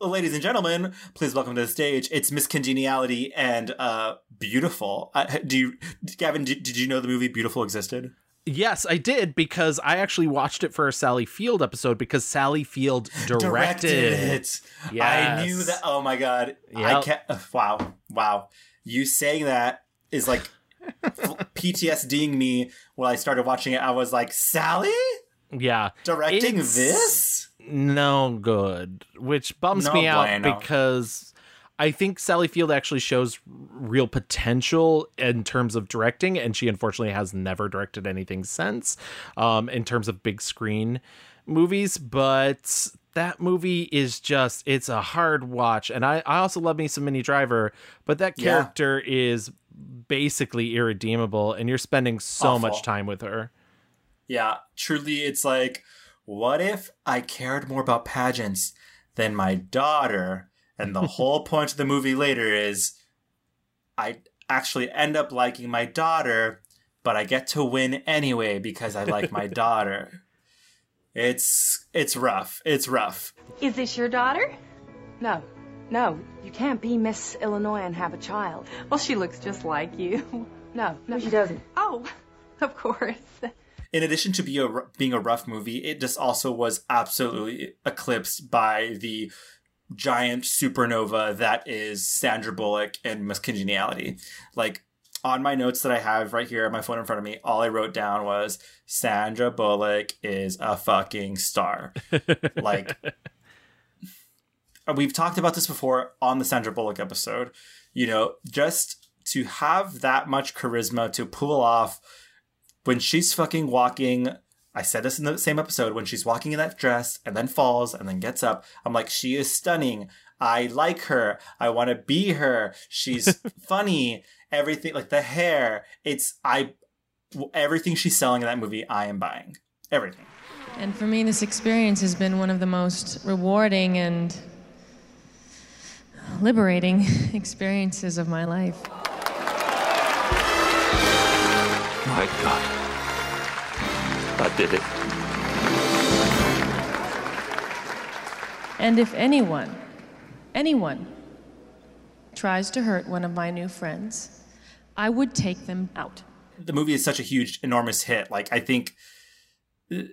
ladies and gentlemen, please welcome to the stage. It's Miss Congeniality and uh, Beautiful. Uh, do you, Gavin? Did, did you know the movie Beautiful existed? Yes, I did because I actually watched it for a Sally Field episode because Sally Field directed, it. I knew that. Oh my god! I can't. uh, Wow, wow! You saying that is like [LAUGHS] PTSDing me. When I started watching it, I was like, Sally Yeah. directing It's this. No good, which bums No me out because I think Sally Field actually shows real potential in terms of directing, and she unfortunately has never directed anything since um, in terms of big screen movies. But that movie is just, it's a hard watch. And I, I also love me some Minnie Driver, but that Yeah. character is basically irredeemable, and you're spending so Awful. much time with her. Yeah, truly, it's like, what if I cared more about pageants than my daughter? And the [LAUGHS] whole point of the movie later is I actually end up liking my daughter, but I get to win anyway because I like my [LAUGHS] daughter. It's it's rough. It's rough. Is this your daughter? No. No, you can't be Miss Illinois and have a child. Well, she looks just like you. [LAUGHS] No, no, she doesn't. Oh, of course. in addition to be a, being a rough movie, it just also was absolutely eclipsed by the giant supernova that is Sandra Bullock and Miss Congeniality. Like on my notes that I have right here on my phone in front of me, all I wrote down was Sandra Bullock is a fucking star. [LAUGHS] like we've talked about this before on the Sandra Bullock episode. You know, just to have that much charisma to pull off when she's fucking walking. I said this in the same episode when she's walking in that dress and then falls and then gets up. I'm like, she is stunning. I like her. I want to be her. She's [LAUGHS] funny. Everything like the hair. It's I. Everything she's selling in that movie, I am buying. Everything. And for me, this experience has been one of the most rewarding and liberating [LAUGHS] experiences of my life. My God. I did it. And if anyone, anyone, tries to hurt one of my new friends, I would take them out. the movie is such a huge, enormous hit. Like I think uh,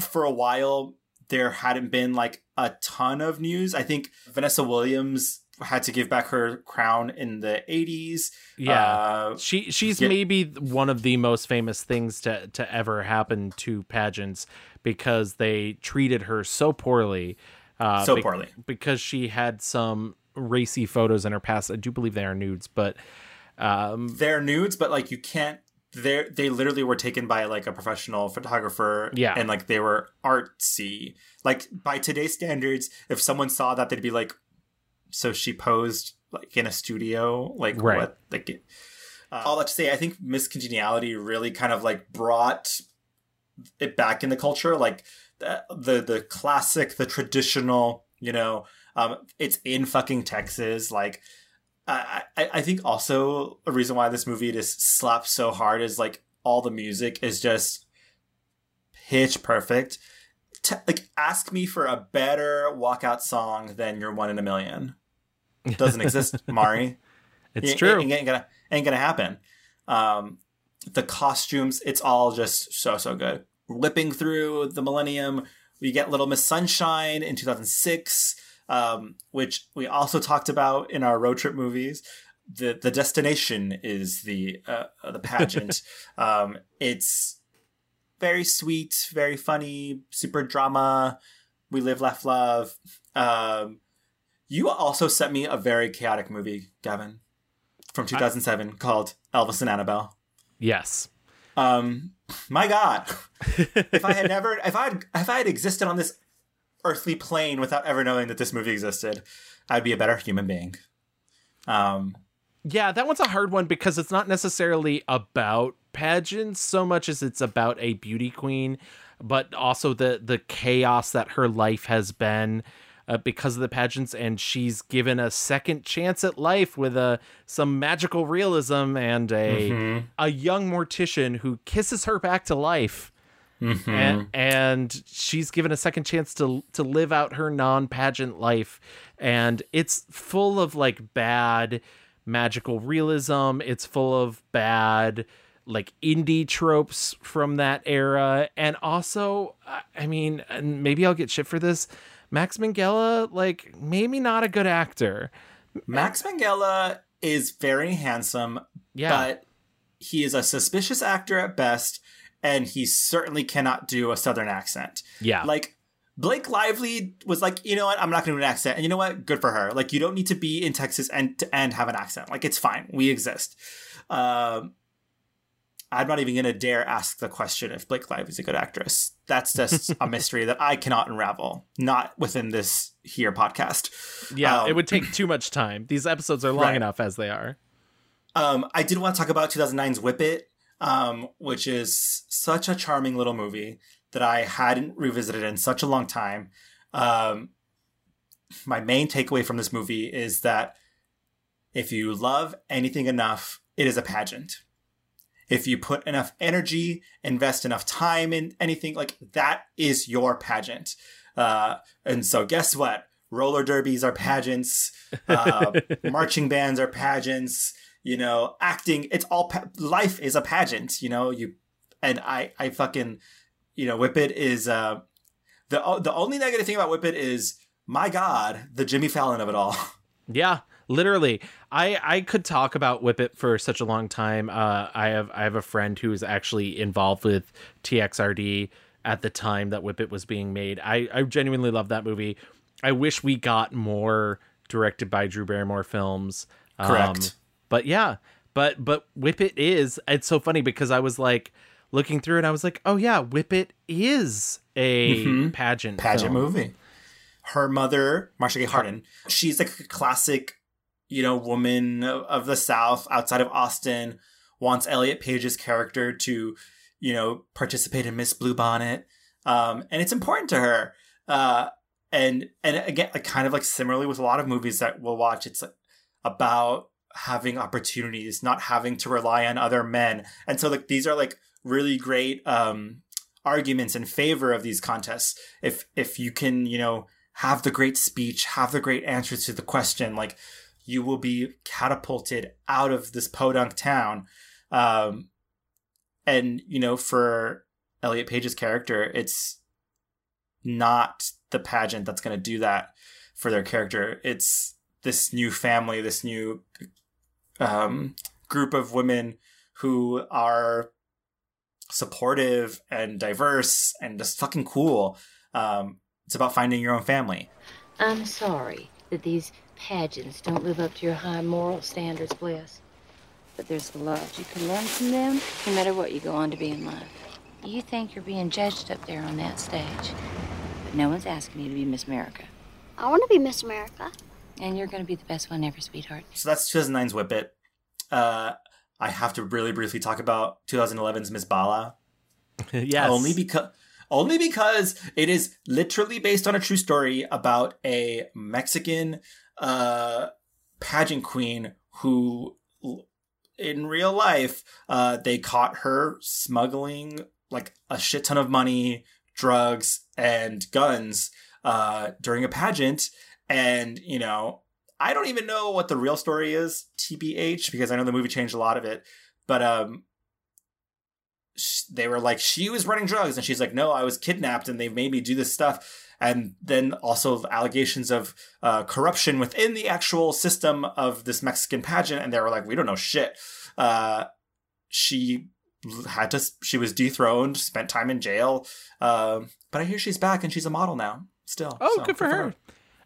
for a while there hadn't been like a ton of news. I think Vanessa Williams had to give back her crown in the 80s. Yeah, Uh, she she's yeah. maybe one of the most famous things to to ever happen to pageants because they treated her so poorly. Uh, So poorly. because she had some racy photos in her past. I do believe they are nudes, but um, they're nudes, but like you can't. They they literally were taken by like a professional photographer. Yeah. and like they were artsy. Like by today's standards, if someone saw that, they'd be like, "So she posed like in a studio, like Right. what?" Like, uh, all that to say, I think Miss Congeniality really kind of like brought it back in the culture, like the the, the classic, the traditional. You know, um, it's in fucking Texas, like. I, I I think also a reason why this movie just slaps so hard is like all the music is just pitch perfect. T- like, ask me for a better walkout song than "You're One in a Million. [LAUGHS] Doesn't exist, Mari. It's Ain't- true. Ain't, ain't gonna ain't gonna happen. Um, the costumes, it's all just so so good. Whipping through the millennium, we get Little Miss Sunshine in 2006, um, which we also talked about in our road trip movies. The the destination is the uh, the pageant. [LAUGHS] um, it's very sweet, very funny, super drama. We live, laugh, love. Um, you also sent me a very chaotic movie, Gavin, from 2007 called Elvis and Annabelle. yes, Um, my God, [LAUGHS] if I had never, if I had, if I had existed on this earthly plane without ever knowing that this movie existed, I'd be a better human being. Um, Yeah, that one's a hard one because it's not necessarily about pageants so much as it's about a beauty queen but also the the chaos that her life has been uh, because of the pageants and she's given a second chance at life with a some magical realism and a Mhm. a young mortician who kisses her back to life Mhm. and, and she's given a second chance to to live out her non-pageant life and it's full of like bad magical realism it's full of bad like indie tropes from that era and also I- i mean and maybe i'll get shit for this max Minghella, like maybe not a good actor Max Minghella is very handsome, Yeah. but he is a suspicious actor at best, and he certainly cannot do a southern accent. Yeah. Like Blake Lively was like, you know what, I'm not gonna do an accent. And you know what? Good for her. Like you don't need to be in Texas and and have an accent. Like it's fine. We exist. Um I'm not even gonna dare ask the question if Blake Lively is a good actress. That's just [LAUGHS] a mystery that I cannot unravel. Not within this here podcast. yeah Um, it would take too much time these episodes are long Right. enough as they are Um, I did want to talk about 2009's Whip It, um, which is such a charming little movie that I hadn't revisited in such a long time. Um, my main takeaway from this movie is that if you love anything enough, it is a pageant. If you put enough energy, invest enough time in anything, like that is your pageant. Uh, and so, guess what? Roller derbies are pageants. Uh, [LAUGHS] marching bands are pageants. You know, acting. It's all pa- life is a pageant. You know, you and I. I fucking you know, Whip It is uh, the the only negative thing about Whip It is my God, the Jimmy Fallon of it all. [LAUGHS] Yeah, literally. I I could talk about Whip It for such a long time. Uh, I have I have a friend who is actually involved with TXRD at the time that Whip It was being made. I I genuinely love that movie. I wish we got more directed by Drew Barrymore films. Um, Correct. but yeah, but but Whip It is. It's so funny because I was like looking through and I was like, oh yeah, Whip It is a Mhm. pageant pageant film. movie. Her mother, Marcia Gay Harden, she's like a classic, you know, woman of, of the South outside of Austin, wants Elliot Page's character to, you know, participate in Miss Bluebonnet. Um, and it's important to her. Uh, and and again, like kind of like similarly with a lot of movies that we'll watch, it's about having opportunities, not having to rely on other men. And so like these are like really great um arguments in favor of these contests. If if you can, you know, have the great speech, have the great answers to the question, like you will be catapulted out of this podunk town. Um and you know, for Elliot Page's character, it's not the pageant that's going to do that for their character. It's this new family, this new um, group of women who are supportive and diverse and just fucking cool. Um, it's about finding your own family. I'm sorry that these pageants don't live up to your high moral standards, Bliss. But there's the love you can learn from them, no matter what you go on to be in life. You think you're being judged up there on that stage, but no one's asking you to be Miss America. I want to be Miss America. And you're going to be the best one ever, sweetheart. So that's 2009's Whip It. Uh, I have to really briefly talk about 2011's Miss Bala. [LAUGHS] yes. Only because only because it is literally based on a true story about a Mexican uh, pageant queen who, in real life, uh, they caught her smuggling like a shit ton of money, drugs, and guns uh, during a pageant. And you know, I don't even know what the real story is, TBH, because I know the movie changed a lot of it. But um, they were like she was running drugs. And she's like no i was kidnapped and they made me do this stuff. And then also allegations of uh, corruption within the actual system of this mexican pageant. And they were like we don't know shit. Uh, she had to she was dethroned spent time in jail. Um, but i hear she's back and she's a model now still. Oh, So, good for her.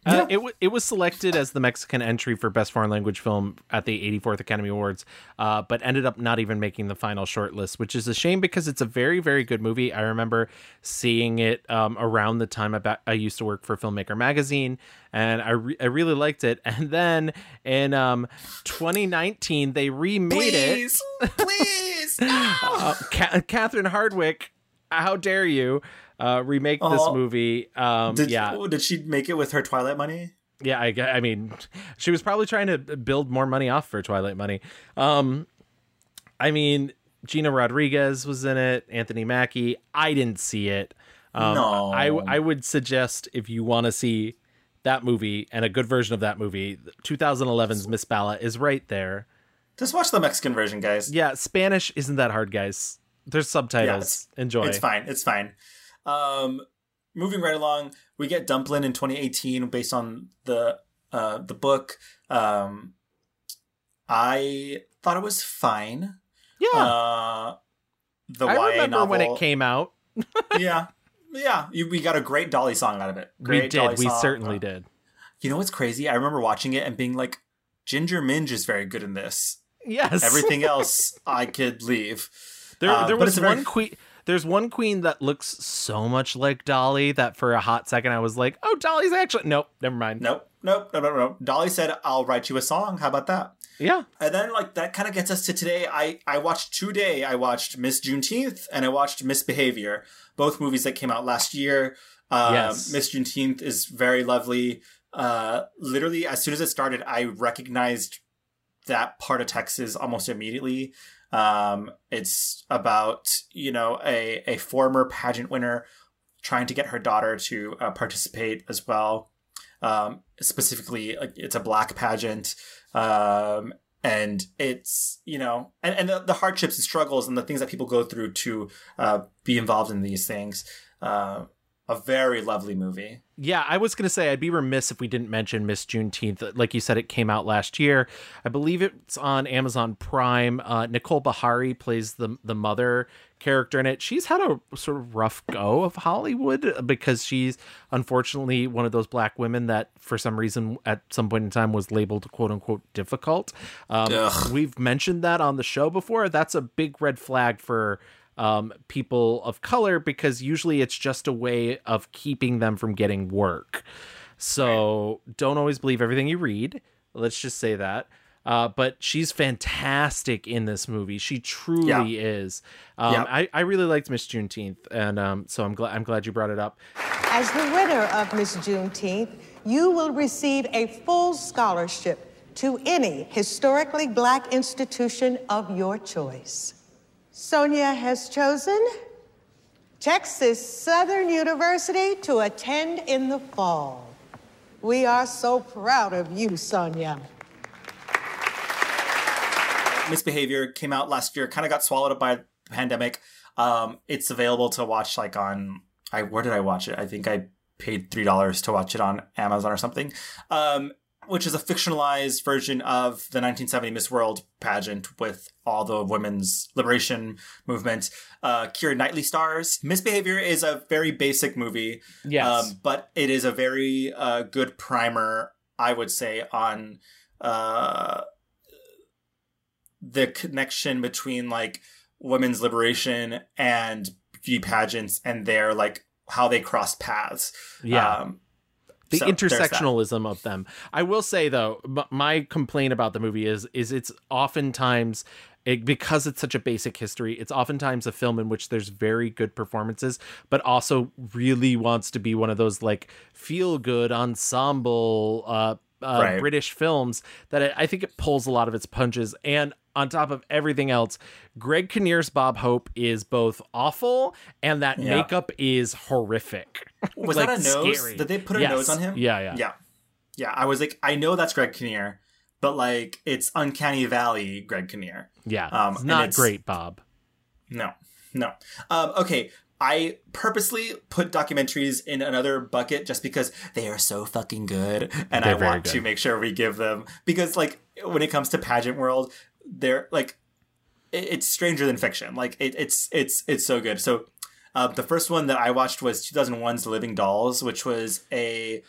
Uh, it, w- it was selected as the Mexican entry for Best Foreign Language Film at the 84th Academy Awards, uh, but ended up not even making the final shortlist, which is a shame because it's a very, very good movie. I remember seeing it um, around the time I, ba- I used to work for Filmmaker Magazine, and I, re- I really liked it. [LAUGHS] And then in um, 2019, they remade Please, it. please, [LAUGHS] uh, Ca- Catherine Hardwicke how dare you uh, remake this Oh. movie? Um, Did, yeah, oh, did she make it with her Twilight money? yeah. I, I mean, she was probably trying to build more money off for Twilight money. Um, I mean, Gina Rodriguez was in it. Anthony Mackie. I didn't see it. Um, No. I I would suggest if you want to see that movie and a good version of that movie, 2011's Miss Bala is right there. Just watch the Mexican version, guys. Yeah, Spanish isn't that hard, guys. There's subtitles. Enjoy. It's fine. It's fine. Um, moving right along, we get Dumplin in 2018 based on the uh, the book. Um, I thought it was fine. Yeah. Uh, the I YA remember novel, when it came out. [LAUGHS] yeah, yeah. You, we got a great Dolly song out of it. Great we Dolly did. We song. certainly did. You know what's crazy? I remember watching it and being like, Ginger Minj is very good in this. Yes. Everything [LAUGHS] else I could leave. There, Uh, there was it's a very- one queen. There's one queen that looks so much like Dolly that for a hot second I was like, "Oh, Dolly's actually nope, never mind." Nope, nope, no, no, no. Dolly said, "I'll write you a song." How about that? Yeah. And then like that kind of gets us to today. I I watched today. I watched Miss Juneteenth and I watched Misbehavior, both movies that came out last year. Um, Yes. Miss Juneteenth is very lovely. Uh, literally, as soon as it started, I recognized that part of Texas almost immediately. Um, it's about you know a a former pageant winner trying to get her daughter to uh, participate as well. Um, specifically, like, it's a black pageant, um, and it's you know, and, and the, the hardships and struggles and the things that people go through to uh, be involved in these things. Uh, a very lovely movie. Yeah, I was gonna say I'd be remiss if we didn't mention Miss Juneteenth. Like you said, it came out last year. I believe it's on Amazon Prime. Uh, Nicole Beharie plays the the mother character in it. She's had a sort of rough go of Hollywood because she's unfortunately one of those black women that, for some reason, at some point in time, was labeled "quote unquote" difficult. Um, we've mentioned that on the show before. That's a big red flag for um, people of color because usually it's just a way of keeping them from getting work. So don't always believe everything you read. Let's just say that. Uh, but she's fantastic in this movie. She truly Yeah. is. Um, Yeah. I, I really liked Miss Juneteenth, and um, so I'm glad I'm glad you brought it up. As the winner of Miss Juneteenth, you will receive a full scholarship to any historically black institution of your choice. Sonia has chosen Texas Southern University to attend in the fall. We are so proud of you, Sonia. Misbehavior came out last year, kind of got swallowed up by the pandemic. Um, it's available to watch like on I where did I watch it? I think I paid three dollars to watch it on Amazon or something. Um, which is a fictionalized version of the 1970 Miss World pageant with all the women's liberation movement. Uh, Keira Knightley stars. Misbehavior is a very basic movie, Yes. um, but it is a very uh, good primer, I would say, on uh, the connection between like women's liberation and beauty pageants and their like how they cross paths. Yeah. Um, the so intersectionalism of them. I will say though, my complaint about the movie is is it's oftentimes it, because it's such a basic history, it's oftentimes a film in which there's very good performances, but also really wants to be one of those like feel good ensemble uh, uh, Right. British films that I, I think it pulls a lot of its punches. And on top of everything else, Greg Kinnear's Bob Hope is both awful and that Yeah. makeup is horrific. [LAUGHS] Was Like, that a nose? scary. Did they put a Yes. nose on him? Yeah, yeah. Yeah. Yeah. I was like, I know that's Greg Kinnear, but like it's Uncanny Valley Greg Kinnear. Yeah, Um, it's and not it's- great, Bob. No, no. Um, okay, I purposely put documentaries in another bucket just because they are so fucking good, and They're I very want to make sure we give them because, like, when it comes to pageant world, they're like, it- it's stranger than fiction. Like, it, it's it's it's so good. So, uh, the first one that I watched was 2001's The Living Dolls, which was a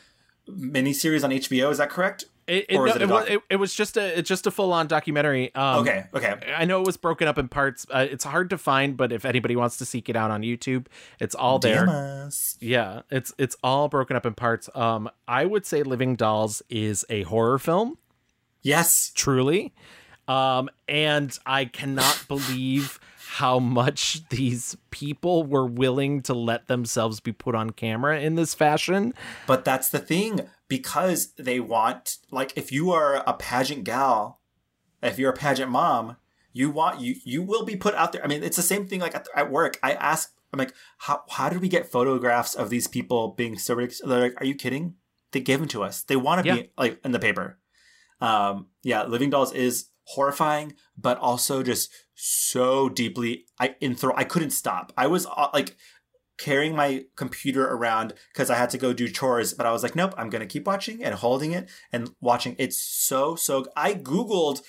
miniseries on HBO. Is that correct? It, it, no, it it, was, doc- it, was just a it's just a full on documentary. Um, Okay, okay. I know it was broken up in parts. Uh, it's hard to find, but if anybody wants to seek it out on YouTube, it's all there. DM us. Yeah, it's it's all broken up in parts. Um, I would say Living Dolls is a horror film. Yes, truly. Um, and I cannot believe how much these people were willing to let themselves be put on camera in this fashion. But that's the thing because they want like if you are a pageant gal, if you're a pageant mom, you want you you will be put out there. I mean, it's the same thing like at, at work. I ask I'm like, how how did we get photographs of these people being so ridiculous? They're like, are you kidding? They gave them to us. They want to Yeah. be like in the paper. Um, yeah, Living Dolls is horrifying, but also just so deeply I enthrall. I couldn't stop. I was uh, like carrying my computer around because I had to go do chores, but I was like, nope, I'm gonna keep watching and holding it and watching. It's so so. I googled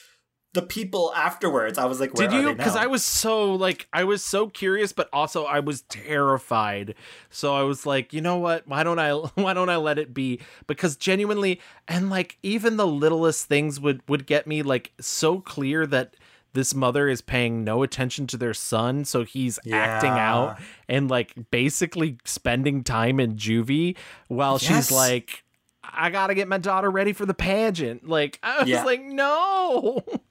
the people afterwards. I was like, Did you? Because? I was so like I was so curious, but also I was terrified. So I was like, you know what? Why don't I? [LAUGHS] Why don't I let it be? Because genuinely, and like even the littlest things would would get me like so clear that this mother is paying no attention to their son, so he's acting out and like basically spending time in juvie while Yes. she's like. I gotta get my daughter ready for the pageant. Like [LAUGHS] I was Yeah. like, no. [LAUGHS]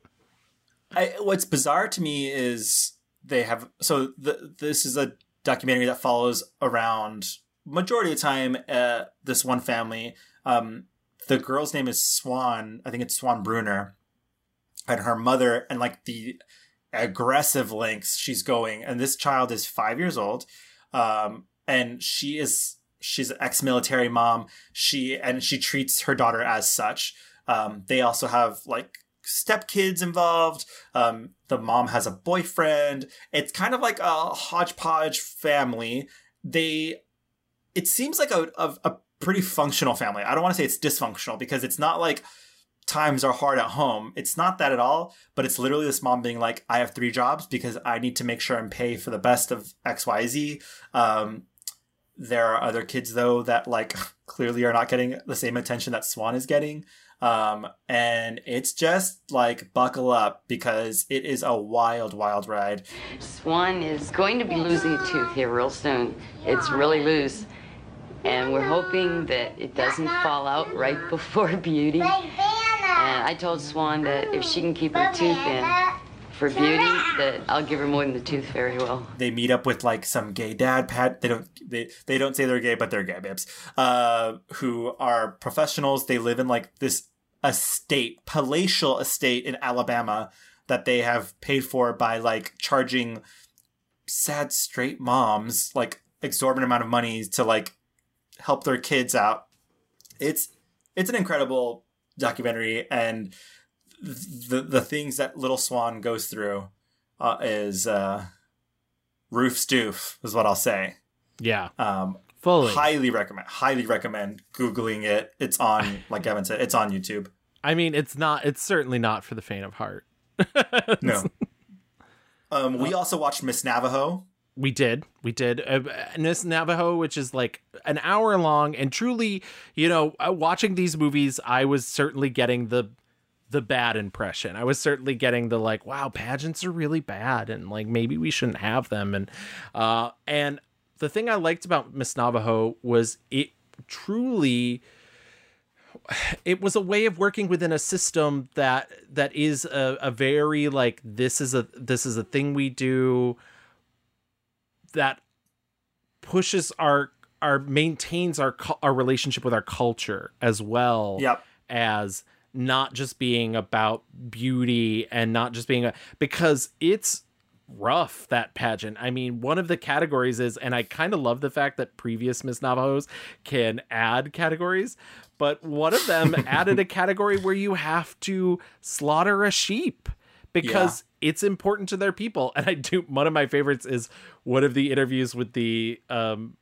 I, what's bizarre to me is they have so the, this is a documentary that follows around majority of the time uh, this one family. Um, the girl's name is Swan. I think it's Swan Brooner, and her mother and like the aggressive lengths she's going. And this child is five years old, um, and she is she's an ex-military mom. She and she treats her daughter as such. Um, they also have like stepkids involved. Um, the mom has a boyfriend. It's kind of like a hodgepodge family. They, it seems like a, a, a pretty functional family. I don't want to say it's dysfunctional because it's not like times are hard at home. It's not that at all, but it's literally this mom being like, I have three jobs because I need to make sure I'm pay for the best of XYZ. Um, there are other kids though that like [LAUGHS] clearly are not getting the same attention that Swan is getting. Um, and it's just like buckle up because it is a wild, wild ride. Swan is going to be losing a tooth here real soon. It's really loose. And we're hoping that it doesn't fall out right [LAUGHS] before Beauty. And I told Swan that if she can keep her tooth in for Beauty, that I'll give her more than the tooth fairy will. They meet up with like some gay dad pat. They don't they they don't say they're gay, but they're gay babes. Uh, who are professionals. They live in like this estate, palatial estate in Alabama that they have paid for by like charging sad straight moms like exorbitant amount of money to like help their kids out. It's it's an incredible documentary and the the things that little swan goes through uh, is uh roof stoof is what I'll say. Yeah. Um Fully. highly recommend highly recommend googling it. It's on like Evan said, it's on YouTube. I mean, it's not. It's certainly not for the faint of heart. [LAUGHS] No. Um we also watched Miss Navajo. We did. We did. Uh, Miss Navajo, which is like an hour long, and truly, you know, uh, watching these movies, I was certainly getting the the bad impression. I was certainly getting the like, wow, pageants are really bad, and like maybe we shouldn't have them. And uh, and the thing I liked about Miss Navajo was it truly it was a way of working within a system that that is a, a very like this is a this is a thing we do that pushes our our maintains our our relationship with our culture as well Yep. as not just being about beauty and not just being a because it's rough that pageant. I mean one of the categories is and i kind of love the fact that previous miss navajos can add categories but one of them [LAUGHS] added a category where you have to slaughter a sheep because it's important to their people. And i do one of my favorites is one of the interviews with the um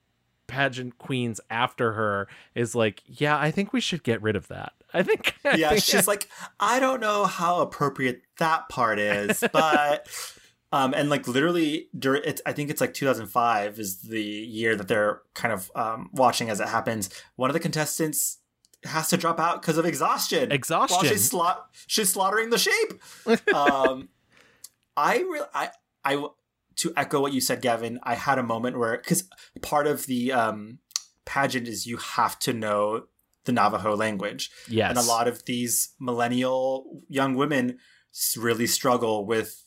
pageant queens after her is like yeah i think we should get rid of that i think [LAUGHS] yeah, she's like, I don't know how appropriate that part is, [LAUGHS] but um, and like literally during it's I think it's like 2005 is the year that they're kind of um watching as it happens. One of the contestants has to drop out because of exhaustion. Exhaustion. While she's sla- she's slaughtering the sheep. [LAUGHS] um, I really I I to echo what you said, Gavin. I had a moment where because part of the um pageant is you have to know the Navajo language. Yes. And a lot of these millennial young women really struggle with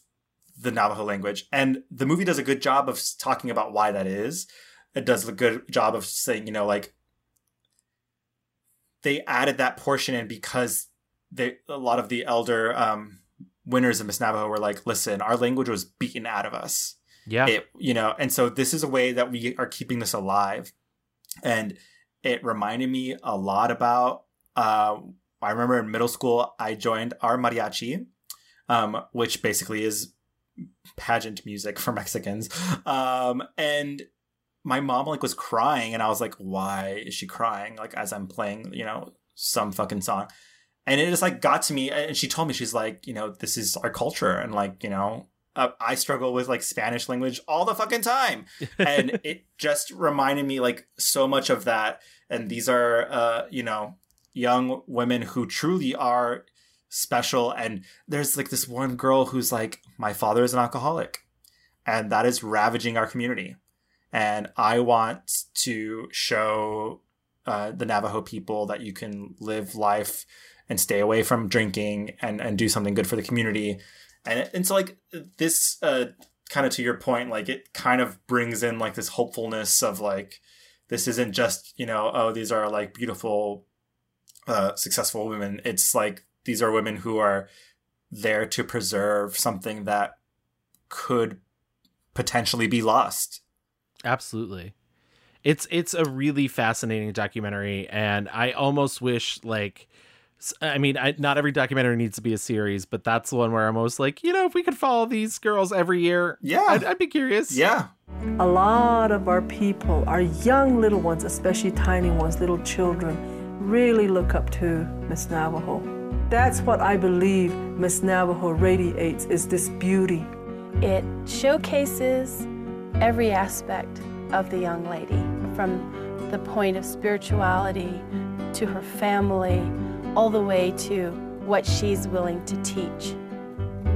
the Navajo language. And the movie does a good job of talking about why that is. It does a good job of saying, you know, like they added that portion in because they a lot of the elder um, winners of Miss Navajo were like, listen, our language was beaten out of us. Yeah. It, you know, and so this is a way that we are keeping this alive. And it reminded me a lot about uh, I remember in middle school I joined our mariachi, um, which basically is pageant music for [LAUGHS] Mexicans. Um, and my mom like was crying and I was like, why is she crying? Like as I'm playing, you know, some fucking song. And it just like got to me and she told me, she's like, you know, this is our culture. And like, you know, uh, I struggle with like Spanish language all the fucking time. [LAUGHS] and it just reminded me like so much of that. And these are, uh, you know, young women who truly are special. And there's like this one girl who's like, my father is an alcoholic and that is ravaging our community. And I want to show uh, the Navajo people that you can live life and stay away from drinking and, and do something good for the community. And, and so like this, uh, kind of to your point, like it kind of brings in like this hopefulness of like, this isn't just, you know, oh, these are like beautiful, uh, successful women. It's like, these are women who are there to preserve something that could potentially be lost. Absolutely. It's it's a really fascinating documentary and I almost wish like I mean, I, not every documentary needs to be a series, but that's the one where I'm almost like, you know, if we could follow these girls every year, yeah, I'd, I'd be curious. Yeah, A lot of our people, our young little ones, especially tiny ones, little children, really look up to Miss Navajo. That's what I believe Miss Navajo radiates is this beauty. It showcases every aspect of the young lady, from the point of spirituality to her family, all the way to what she's willing to teach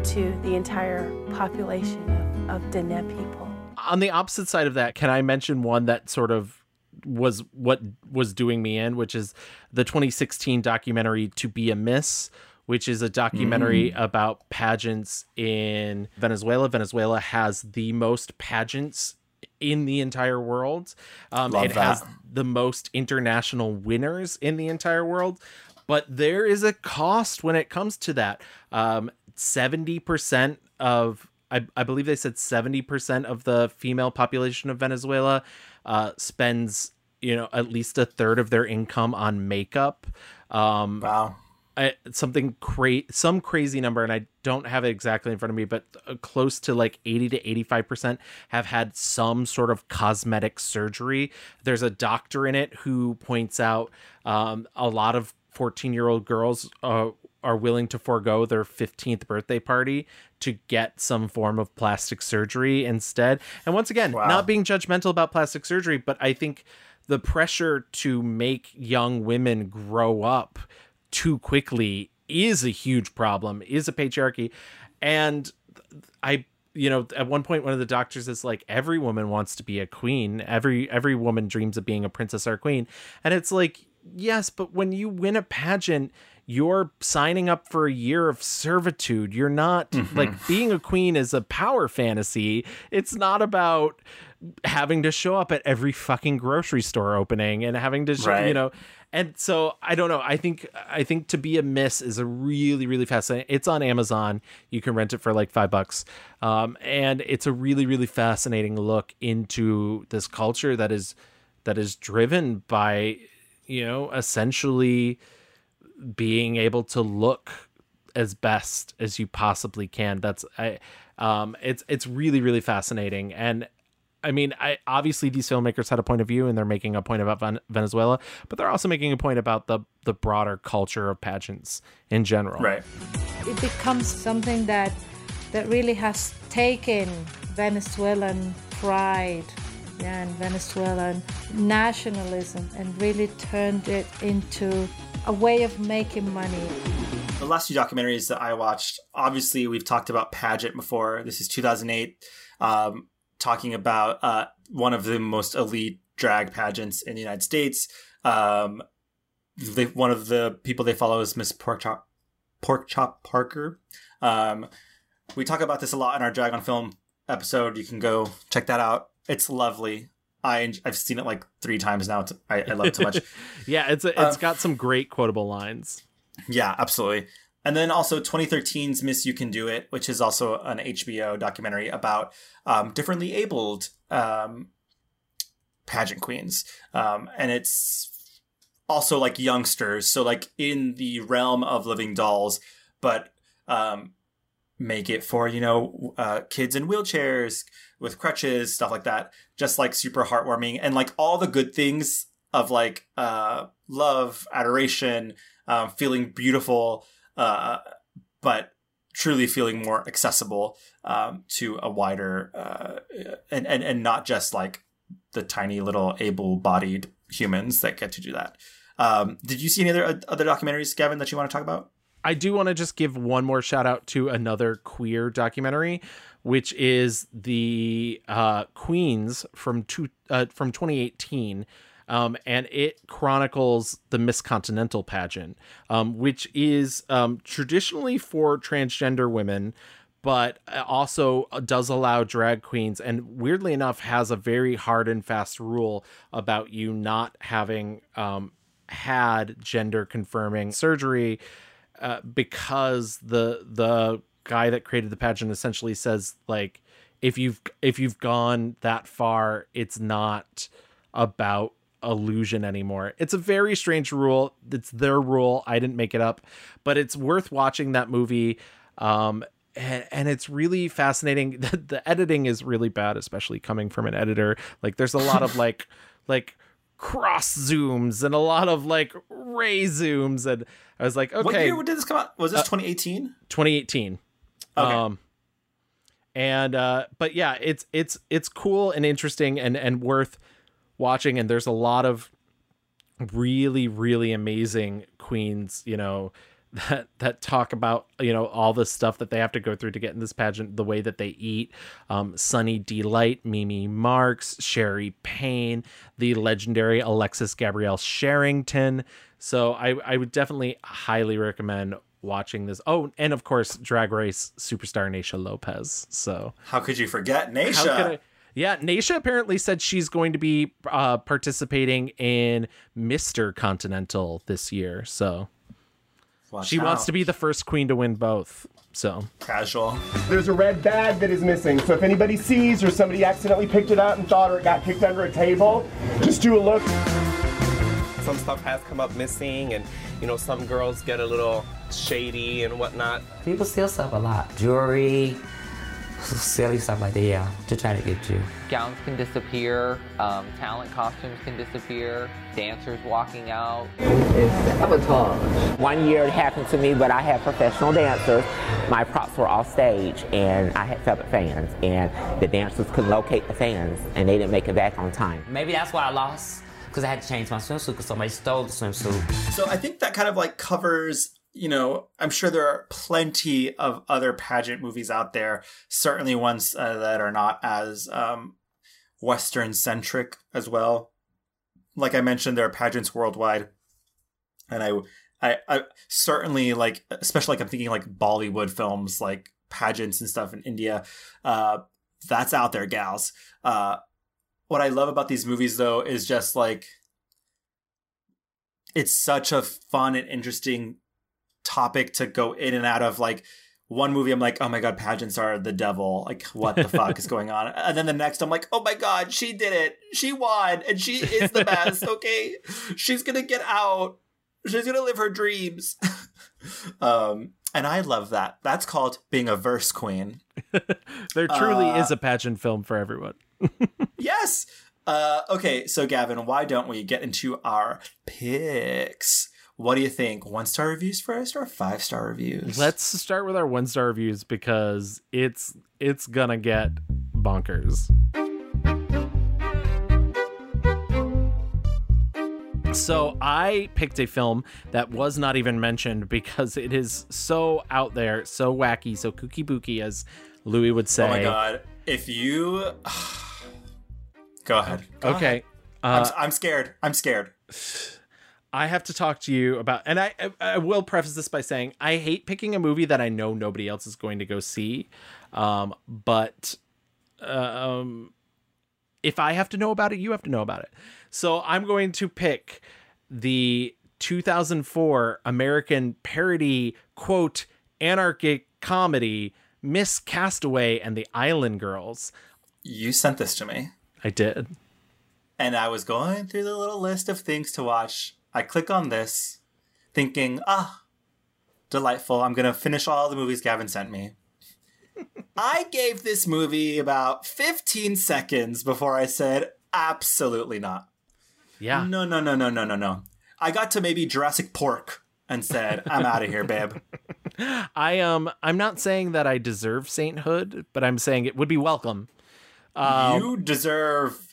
to the entire population of, of Dene people. On the opposite side of that, can I mention one that sort of was what was doing me in, which is the 2016 documentary To Be a Miss, which is a documentary Mm. about pageants in Venezuela. Venezuela has the most pageants in the entire world. Um, Love it has the most international winners in the entire world. But there is a cost when it comes to that. Um, 70% of, I, I believe they said 70% of the female population of Venezuela uh, spends, you know, at least a third of their income on makeup. Um, wow. I, something cra- some crazy number and i don't have it exactly in front of me but uh, close to like 80 to 85% have had some sort of cosmetic surgery there's a doctor in it who points out um, a lot of 14 year old girls uh, are willing to forego their 15th birthday party to get some form of plastic surgery instead and once again not being judgmental about plastic surgery but i think the pressure to make young women grow up too quickly is a huge problem, is a patriarchy. And I you know, at one point one of the doctors is like every woman wants to be a queen. Every every woman dreams of being a princess or a queen. And it's like, yes, but when you win a pageant, you're signing up for a year of servitude. You're not Mhm. like being a queen is a power fantasy. It's not about having to show up at every fucking grocery store opening and having to show, you know and so I don't know. I think I think to be a miss is a really really fascinating. It's on Amazon. You can rent it for like five bucks, um, and it's a really really fascinating look into this culture that is that is driven by you know essentially being able to look as best as you possibly can. That's I um it's it's really really fascinating and I mean, I obviously these filmmakers had a point of view and they're making a point about Ven- Venezuela, but they're also making a point about the the broader culture of pageants in general. Right. it becomes something that that really has taken Venezuelan pride yeah, and Venezuelan nationalism and really turned it into a way of making money. The last two documentaries that I watched, obviously, we've talked about Pageant before. This is 2008, um, talking about uh, one of the most elite drag pageants in the United States. Um, they, one of the people they follow is Miss Pork Chop, Pork Chop Parker. Um, we talk about this a lot in our Drag on Film episode. You can go check that out. It's lovely. I I've seen it like three times now. I, I love it so much. [LAUGHS] yeah, it's a, it's Um, got some great quotable lines. Yeah, absolutely. And then also 2013's Miss You Can Do It, which is also an HBO documentary about um, differently abled um, pageant queens. Um, and it's also like youngsters. So, like in the realm of living dolls, but um, make it for, you know, uh, kids in wheelchairs with crutches, stuff like that. Just like super heartwarming and like all the good things of like uh, love, adoration, um, feeling beautiful, uh, but truly feeling more accessible um, to a wider uh, and, and and not just like the tiny little able-bodied humans that get to do that. Um, did you see any other other documentaries, Gavin, that you want to talk about? I do want to just give one more shout out to another queer documentary, which is the uh, Queens from two, uh, from 2018. Um, and it chronicles the Miss Continental pageant, um, which is um, traditionally for transgender women, but also does allow drag queens, and weirdly enough, has a very hard and fast rule about you not having um, had gender confirming surgery uh, because the the guy that created the pageant essentially says like if you've if you've gone that far it's not about illusion anymore. It's a very strange rule. It's their rule. I didn't make it up but it's worth watching that movie um and, and it's really fascinating. [LAUGHS] The, the editing is really bad especially coming from an editor. Like there's a lot of [LAUGHS] like like cross zooms and a lot of like ray zooms and i was like okay What year did this come out? Was this Uh, 2018? 2018 Okay. um and uh but yeah it's it's it's cool and interesting and and worth watching and there's a lot of really really amazing queens you know that that talk about you know all the stuff that they have to go through to get in this pageant the way that they eat um sunny delight mimi marks sherry payne the legendary alexis gabrielle sherrington so i i would definitely highly recommend watching this oh and of course drag race superstar naysha lopez so How could you forget Naysha? Yeah, Naysha apparently said she's going to be uh, participating in Mr. Continental this year. So Watch she wants to be the first queen to win both. So casual. There's a red bag that is missing, so if anybody sees or somebody accidentally picked it up and thought or it got kicked under a table, just do a look. Some stuff has come up missing, and you know, some girls get a little shady and whatnot. People steal stuff a lot. Jewelry, [LAUGHS] silly stuff like that, yeah, to try to get you. Gowns can disappear, um, talent costumes can disappear, dancers walking out. It's sabotage. One year it happened to me, but I had professional dancers. My props were off stage, and I had feathered fans, and the dancers couldn't locate the fans, and they didn't make it back on time. Maybe that's why I lost, because I had to change my swimsuit because somebody stole the swimsuit. So I think that kind of like covers, you know, I'm sure there are plenty of other pageant movies out there, certainly ones uh, that are not as um, Western centric as well. Like I mentioned, there are pageants worldwide. And I, I, I certainly like, especially like I'm thinking like Bollywood films, like pageants and stuff in India. Uh, that's out there, gals. Uh, what I love about these movies though is just like it's such a fun and interesting topic to go in and out of like one movie i'm like oh my god pageants are the devil. Like what the fuck is going on? And then the next i'm like oh my god she did it. She won and she is the best [LAUGHS] okay? She's gonna get out. She's gonna live her dreams. [LAUGHS] Um and i love that. That's called being a verse queen. [LAUGHS] There truly Uh, is a pageant film for everyone. yes. Uh, okay, so Gavin, why don't we get into our picks? What do you think? One star reviews first or five star reviews? Let's start with our one star reviews because it's it's gonna get bonkers. So I picked a film that was not even mentioned because it is so out there, so wacky, so kooky booky, as Louis would say. Oh my god! If you [SIGHS] go ahead. Go Okay. ahead. I'm, Uh, I'm scared. I'm scared. I have to talk to you about, and I, I will preface this by saying I hate picking a movie that I know nobody else is going to go see, um, but um, if I have to know about it, you have to know about it. So I'm going to pick the 2004 American parody quote anarchic comedy Miss Castaway and the Island Girls. You sent this to me. I did. And I was going through the little list of things to watch. I click on this, thinking, ah, delightful. I'm going to finish all the movies Gavin sent me. [LAUGHS] I gave this movie about 15 seconds before I said, absolutely not. Yeah. No, no, no, no, no, no, no. I got to maybe Jurassic Pork and said, I'm out of here, babe. [LAUGHS] I um I'm not saying that I deserve sainthood, but I'm saying it would be welcome. Um, you deserve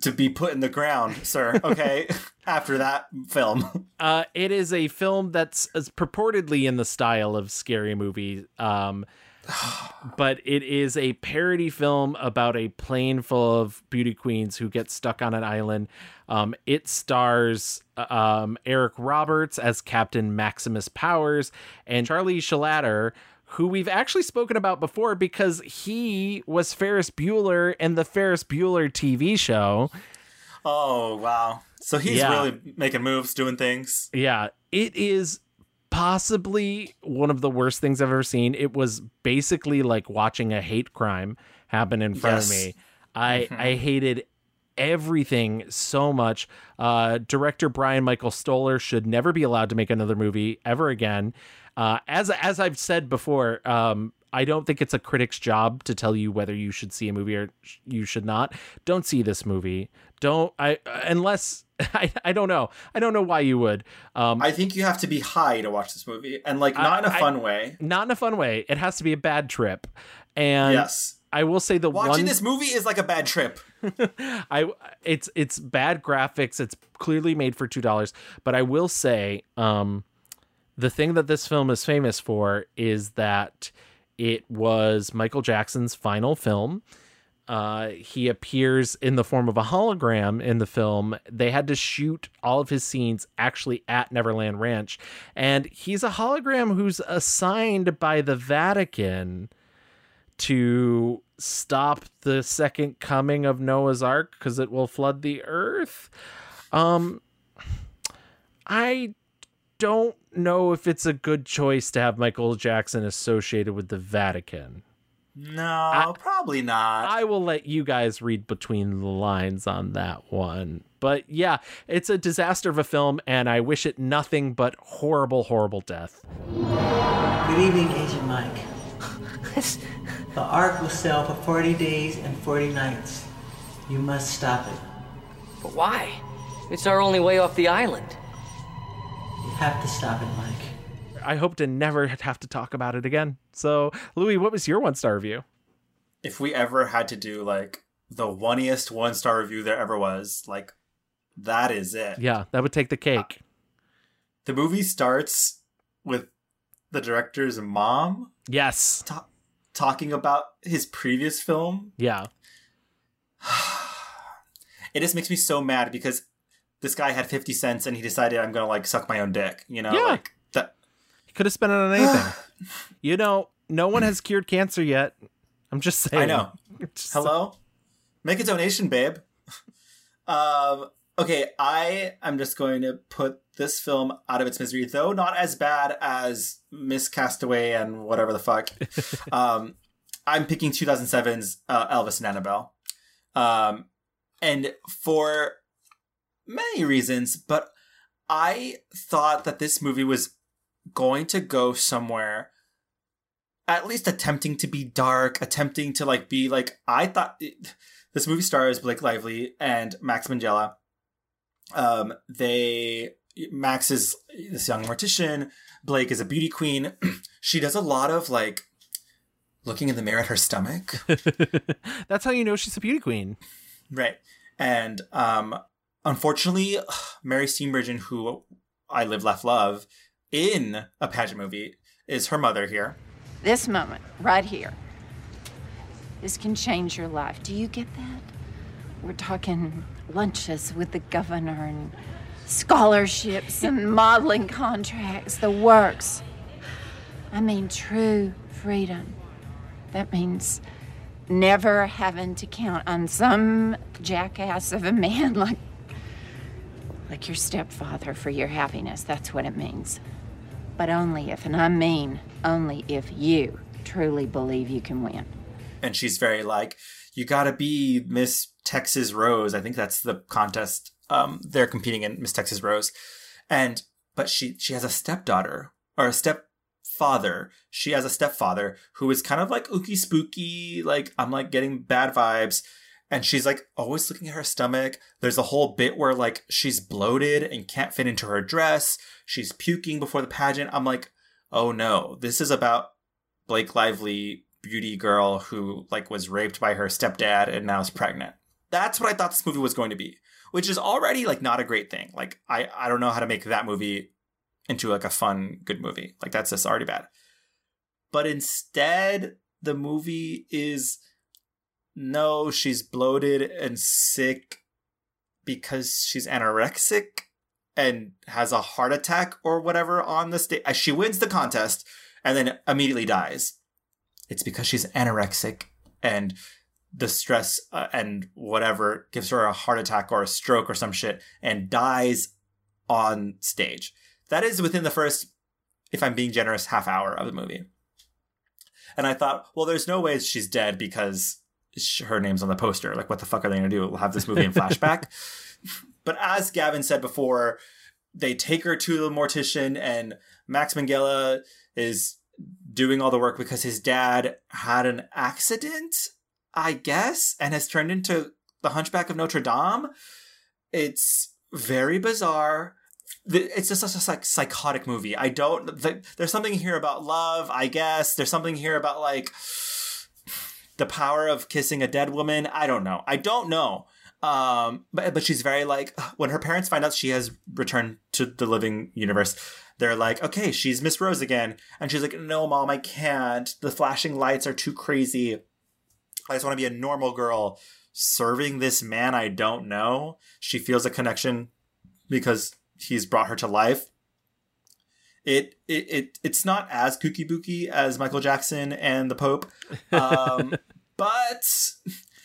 to be put in the ground, sir. Okay. [LAUGHS] After that film. Uh, it is a film that's is purportedly in the style of scary movie. Um, [SIGHS] but it is a parody film about a plane full of beauty queens who get stuck on an island. Um, it stars um, Eric Roberts as Captain Maximus Powers and Charlie Schlatter, who we've actually spoken about before because he was Ferris Bueller in the Ferris Bueller TV show. Oh, wow. So he's Yeah. really making moves, doing things. Yeah, it is possibly one of the worst things I've ever seen. It was basically like watching a hate crime happen in front of me. I Mhm. I hated everything so much. Uh, director Bryan Michael Stoller should never be allowed to make another movie ever again. Uh, as as I've said before, um, I don't think it's a critic's job to tell you whether you should see a movie or sh- you should not. Don't see this movie. Don't I unless [LAUGHS] I, I don't know. I don't know why you would. Um, I think you have to be high to watch this movie, and like not in a fun way. not in a fun way. It has to be a bad trip. And Yes. I will say the Watching one this movie is like a bad trip. [LAUGHS] [LAUGHS] I it's it's bad graphics. It's clearly made for two dollars. But I will say, um, the thing that this film is famous for is that it was Michael Jackson's final film. Uh, he appears in the form of a hologram in the film. They had to shoot all of his scenes actually at Neverland Ranch, and he's a hologram who's assigned by the Vatican to stop the second coming of Noah's Ark because it will flood the earth. Um, I don't know if it's a good choice to have Michael Jackson associated with the Vatican. No, probably not. I will let you guys read between the lines on that one. But yeah, it's a disaster of a film, and I wish it nothing but horrible, horrible death. Good evening, Agent Mike. the Ark will sail for 40 days and 40 nights. You must stop it. But why? It's our only way off the island. You have to stop it, Mike. I hope to never have to talk about it again. So, Louis, what was your one star review? If we ever had to do like the oneiest one star review there ever was, like that is it. Yeah, that would take the uh, cake. The movie starts with the director's mom. Yes. ta- talking about his previous film. Yeah. [SIGHS] It just makes me so mad because this guy had 50 cents and he decided I'm going to like suck my own dick, you know? Yeah. Like that He could have spent it on anything. [SIGHS] you know, no one has cured cancer yet. I'm just saying. I know. [LAUGHS] Hello? Make a donation, babe. [LAUGHS] um, okay, I am just going to put this film out of its misery, though not as bad as Miss Castaway and whatever the fuck. [LAUGHS] um, I'm picking 2007's uh, Elvis and Annabelle. Um, and for many reasons, but I thought that this movie was going to go somewhere at least attempting to be dark, attempting to like be like I thought this movie stars Blake Lively and Max Minghella. Um, they Max is this young mortician. Blake is a beauty queen. [CLEARS THROAT] she does a lot of like looking in the mirror at her stomach. [LAUGHS] That's how you know she's a beauty queen. Right. And um unfortunately, [SIGHS] Mary Steenburgen, who I Live Left, Love in a pageant movie, is her mother here. This moment, right here, this can change your life. Do you get that? We're talking lunches with the governor and scholarships and [LAUGHS] modeling contracts, the works. I mean, true freedom. That means never having to count on some jackass of a man [LAUGHS] like like your stepfather for your happiness. That's what it means. But only if, and I mean only if you truly believe you can win. and she's very like you gotta be miss texas rose i think that's the contest um they're competing in miss texas rose and but she she has a stepdaughter or a stepfather she has a stepfather who is kind of like ooky spooky like i'm like getting bad vibes and she's like always looking at her stomach there's a whole bit where like she's bloated and can't fit into her dress she's puking before the pageant i'm like oh no this is about Blake Lively beauty girl who like was raped by her stepdad and now is pregnant. That's what I thought this movie was going to be, which is already like not a great thing. Like I I don't know how to make that movie into like a fun good movie. Like that's just already bad. But instead the movie is no, she's bloated and sick because she's anorexic and has a heart attack or whatever on the stage. She wins the contest and then immediately dies. It's because she's anorexic and the stress uh, and whatever gives her a heart attack or a stroke or some shit and dies on stage. That is within the first, if I'm being generous, half hour of the movie. And I thought, well, there's no way she's dead because her name's on the poster. Like, what the fuck are they going to do? We'll have this movie in [LAUGHS] flashback. but as Gavin said before, they take her to the mortician, and Max Minghella is doing all the work because his dad had an accident, I guess, and has turned into the Hunchback of Notre Dame. It's very bizarre. It's just a like psychotic movie. I don't. The, there's something here about love, I guess. There's something here about like the power of kissing a dead woman. I don't know. I don't know. Um, but but she's very like when her parents find out she has returned to the living universe, they're like, okay, she's Miss Rose again, and she's like, no, mom, I can't. The flashing lights are too crazy. I just want to be a normal girl serving this man I don't know. She feels a connection because he's brought her to life. It it, it it's not as kooky booky as Michael Jackson and the Pope, um, [LAUGHS] but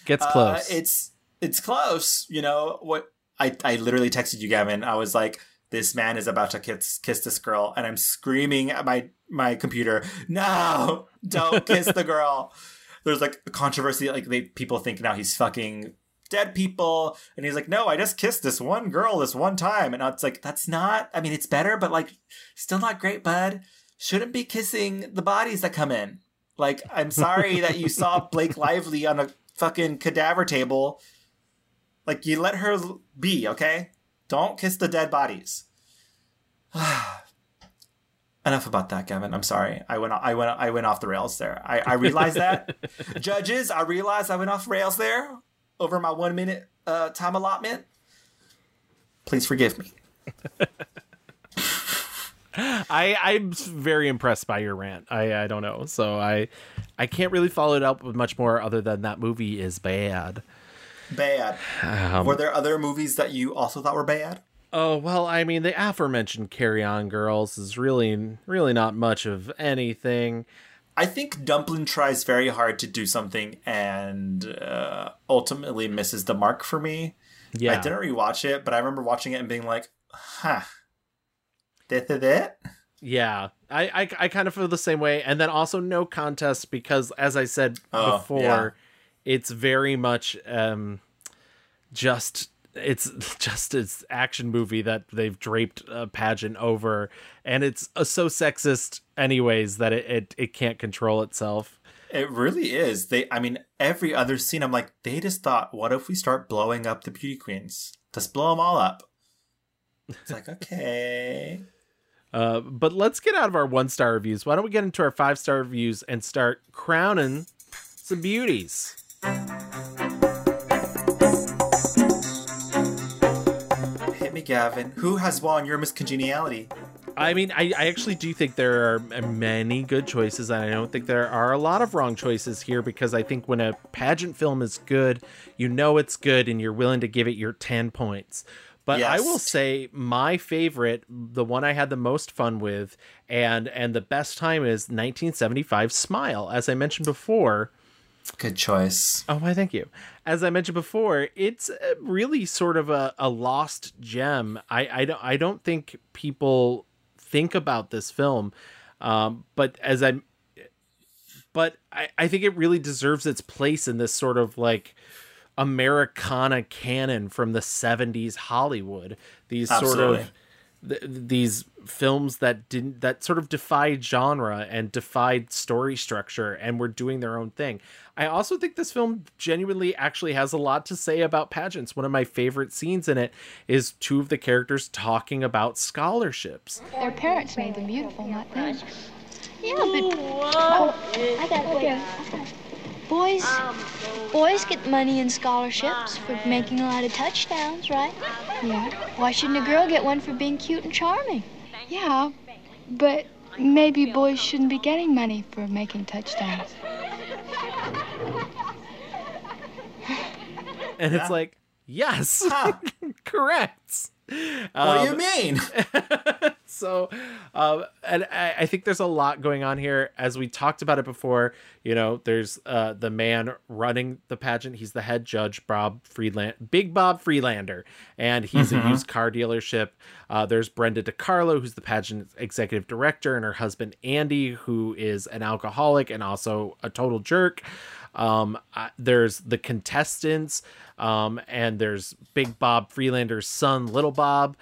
Gets uh, close. it's it's close. You know what? I I literally texted you, Gavin. I was like, this man is about to kiss kiss this girl, and I'm screaming at my my computer, no, don't kiss the girl. [LAUGHS] There's like a controversy, like they people think now he's fucking dead people, and he's like, no, I just kissed this one girl this one time, and it's like that's not. I mean, it's better, but like still not great, bud. Shouldn't be kissing the bodies that come in. Like, I'm sorry that you saw [LAUGHS] Blake Lively on a fucking cadaver table. Like, you let her be, okay? Don't kiss the dead bodies. [SIGHS] Enough about that, Kevin. I'm sorry. I went. I went. I went off the rails there. I, I realized that. [LAUGHS] Judges, I realized I went off rails there over my one minute uh, time allotment. Please forgive me. [LAUGHS] I I'm very impressed by your rant. I I don't know. So I I can't really follow it up with much more other than that movie is bad. Bad. Um, were there other movies that you also thought were bad? Oh well, I mean the aforementioned Carry On Girls is really really not much of anything. I think Dumplin tries very hard to do something and uh, ultimately misses the mark for me. Yeah. I didn't rewatch it, but I remember watching it and being like, huh. This is it? Yeah, I, I I kind of feel the same way, and then also no contest because, as I said Oh, before, yeah. it's very much um just it's [LAUGHS] just it's action movie that they've draped a pageant over, and it's uh, so sexist anyways that it, it it can't control itself. It really is. They I mean, every other scene I'm like, they just thought, what if we start blowing up the beauty queens? Just blow them all up. It's like, [LAUGHS] okay. Uh, but let's get out of our one star reviews. Why don't we get into our five star reviews and start crowning some beauties? Gavin. Who has won your Miss Congeniality? I mean, I, I actually do think there are many good choices, and I don't think there are a lot of wrong choices here because I think when a pageant film is good, you know it's good and you're willing to give it your 10 points. But I will say my favorite, the one I had the most fun with, and and the best time is 1975 Smile. As I mentioned before, Good choice. Oh, why? Thank you. As I mentioned before, it's uh, really sort of a, a lost gem. I, I don't I don't think people think about this film, um, but as I, but I, I think it really deserves its place in this sort of like Americana canon from the '70s Hollywood. These sort of th- these films that didn't that sort of defied genre and defied story structure and were doing their own thing. I also think this film genuinely actually has a lot to say about pageants. One of my favorite scenes in it is two of the characters talking about scholarships. Their parents made them beautiful, not them. Yeah, but oh, I got it. Boys, boys get money and scholarships for making a lot of touchdowns, right? Yeah. Why shouldn't a girl get one for being cute and charming? Yeah, but maybe boys shouldn't be getting money for making touchdowns. And it's like, yes, [LAUGHS] correct. What do you Um, mean? [LAUGHS] so um and I, I think there's a lot going on here. As we talked about it before you know there's uh the man running the pageant. He's the head judge bob freeland big bob freelander. And he's Mhm. a used car dealership. Uh there's brenda dicarlo who's the pageant executive director and her husband andy who is an alcoholic and also a total jerk um uh, there's the contestants um and there's big bob freelander's son little bob.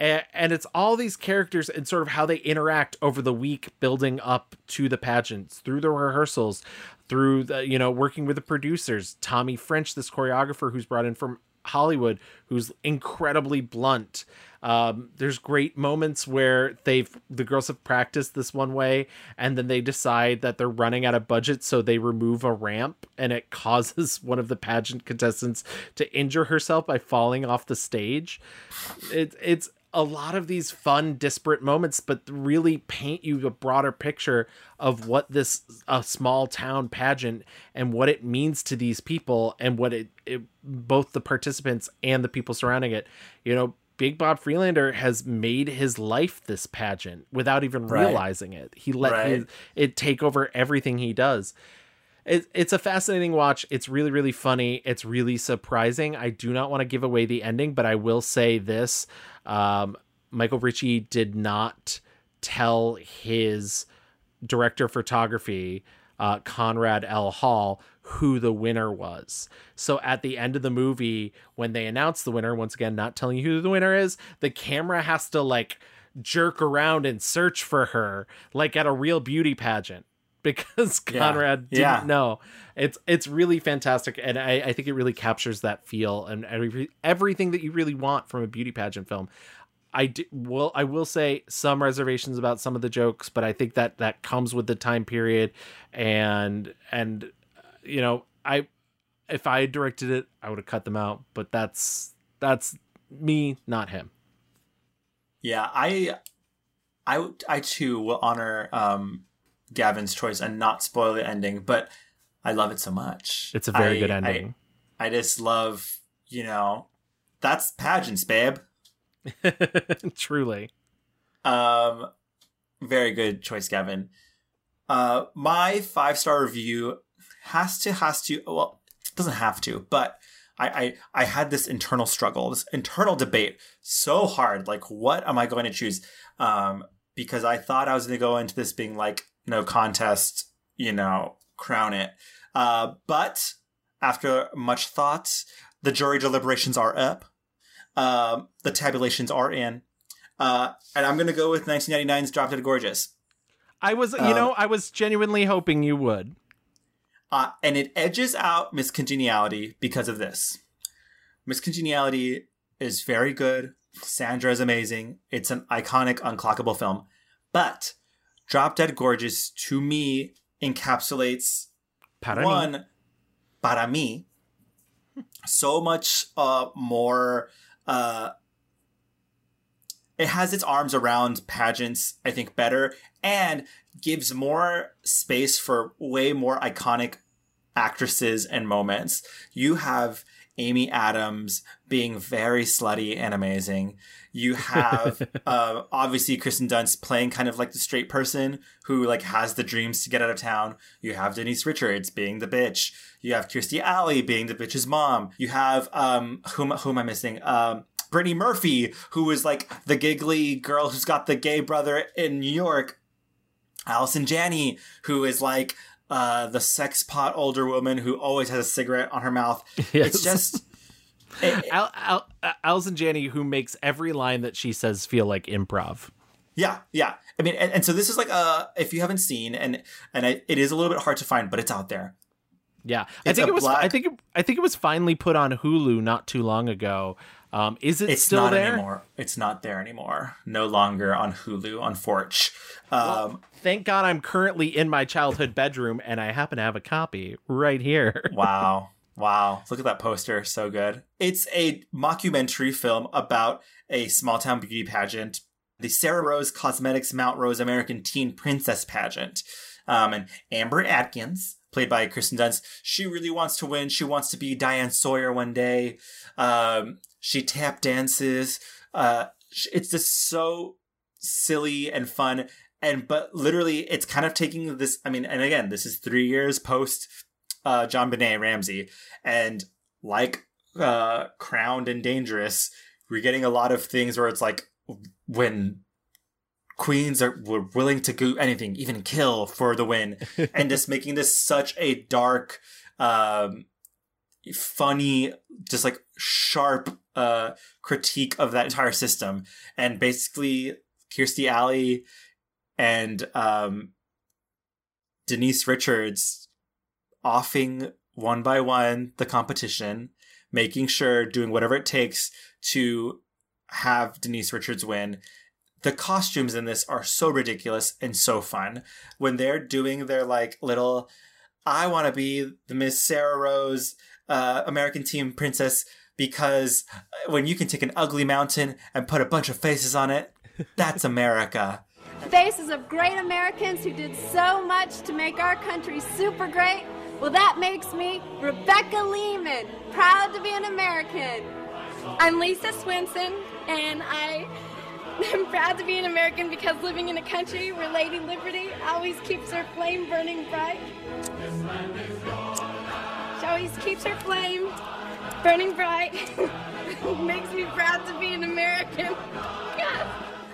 And, and it's all these characters and sort of how they interact over the week building up to the pageants through the rehearsals through the you know working with the producers. Tommy french this choreographer who's brought in from hollywood who's incredibly blunt. Um, there's great moments where they've the girls have practiced this one way and then they decide that they're running out of budget so they remove a ramp and it [LAUGHS] causes one of the pageant contestants to injure herself by falling off the stage. It, it's a lot of these fun disparate moments but really paint you a broader picture of what this a small town pageant and what it means to these people and what it, it both the participants and the people surrounding it you know big bob freelander has made his life this pageant without even Right. realizing it he let Right. his, it take over everything he does it, it's a fascinating watch. It's really, really funny. It's really surprising. I do not want to give away the ending, but I will say this: um, Michael Ritchie did not tell his director of photography, uh, Conrad L. Hall, who the winner was. So at the end of the movie, when they announce the winner, once again, not telling you who the winner is, the camera has to like jerk around and search for her, like at a real beauty pageant because [LAUGHS] Yeah. Conrad didn't Yeah. know. It's it's really fantastic, and I, I think it really captures that feel and every, everything that you really want from a beauty pageant film. I do, will I will say some reservations about some of the jokes, but I think that that comes with the time period, and and uh, you know I if I had directed it, I would have cut them out. But that's that's me, not him. Yeah, I, I, I too will honor um, Gavin's choice and not spoil the ending, but I love it so much. It's a very I- good ending. I, just love, you know, that's pageants, babe. [LAUGHS] Truly. Um, very good choice, Gavin. Uh, my five star review has to has to well, it doesn't have to, but I, I I had this internal struggle, this internal debate, so hard. Like, what am I going to choose? Um, because I thought I was going to go into this being like no contest, you know, crown it. Uh, but after much thought, the jury deliberations are up. Um, the tabulations are in. Uh, and I'm going to go with 1999's Drop Dead Gorgeous. I was, you Um, know, I was genuinely hoping you would. Uh, and it edges out Miss Congeniality because of this. Miss Congeniality is very good. Sandra is amazing. It's an iconic, unclockable film. But Drop Dead Gorgeous, to me, encapsulates Para mí. one, para mí, so much uh, more. Uh, it has its arms around pageants, I think, better, and gives more space for way more iconic actresses and moments. You have Amy Adams being very slutty and amazing. You have [LAUGHS] uh, obviously Kirsten Dunst playing kind of like the straight person who like has the dreams to get out of town. You have Denise Richards being the bitch. You have Kirstie Alley being the bitch's mom. You have um who, who am I missing? Um Brittany Murphy, who is like the giggly girl who's got the gay brother in New York. Allison Janney, who is like uh, the sex pot older woman who always has a cigarette on her mouth. [LAUGHS] Yes. It's just [LAUGHS] Al, Al, Alison Janney, who makes every line that she says feel like improv. Yeah, yeah. I mean, and, and so this is like uh if you haven't seen, and and it, it is a little bit hard to find, but it's out there. Yeah, I think it was. black- I think. It, I think it was finally put on Hulu not too long ago. Um, is it It's still not there? anymore. It's not there anymore. No longer on Hulu on Forge. Um, Thank God I'm currently in my childhood bedroom and I happen to have a copy right here. [LAUGHS] wow. Wow. Look at that poster. So good. It's a mockumentary film about a small town beauty pageant, the Sarah Rose Cosmetics Mount Rose American Teen Princess pageant. Um, and Amber Atkins, played by Kirsten Dunst, she really wants to win. She wants to be Diane Sawyer one day. Um, she tap dances. Uh, it's just so silly and fun. And but literally, it's kind of taking this. I mean, and again, this is three years post uh, JonBenét Ramsey, and like uh, Crowned and Dangerous, we're getting a lot of things where it's like when queens are were willing to do anything, even kill for the win, [LAUGHS] and just making this such a dark, um, funny, just like sharp uh, critique of that entire system, and basically Kirstie Alley and um, Denise Richards offing one by one the competition, making sure, doing whatever it takes to have Denise Richards win. The costumes in this are so ridiculous and so fun. When they're doing their like little, I want to be the Miss Sarah Rose uh, American Teen Princess because uh, when you can take an ugly mountain and put a bunch of faces on it, that's America. Faces of great Americans who did so much to make our country super great. Well, that makes me Rebecca Leeman, proud to be an American. I'm Lisa Swenson, and I [LAUGHS] am proud to be an American because living in a country where Lady Liberty always keeps her flame burning bright. She always keeps her flame burning bright. [LAUGHS] Makes me proud to be an American. God.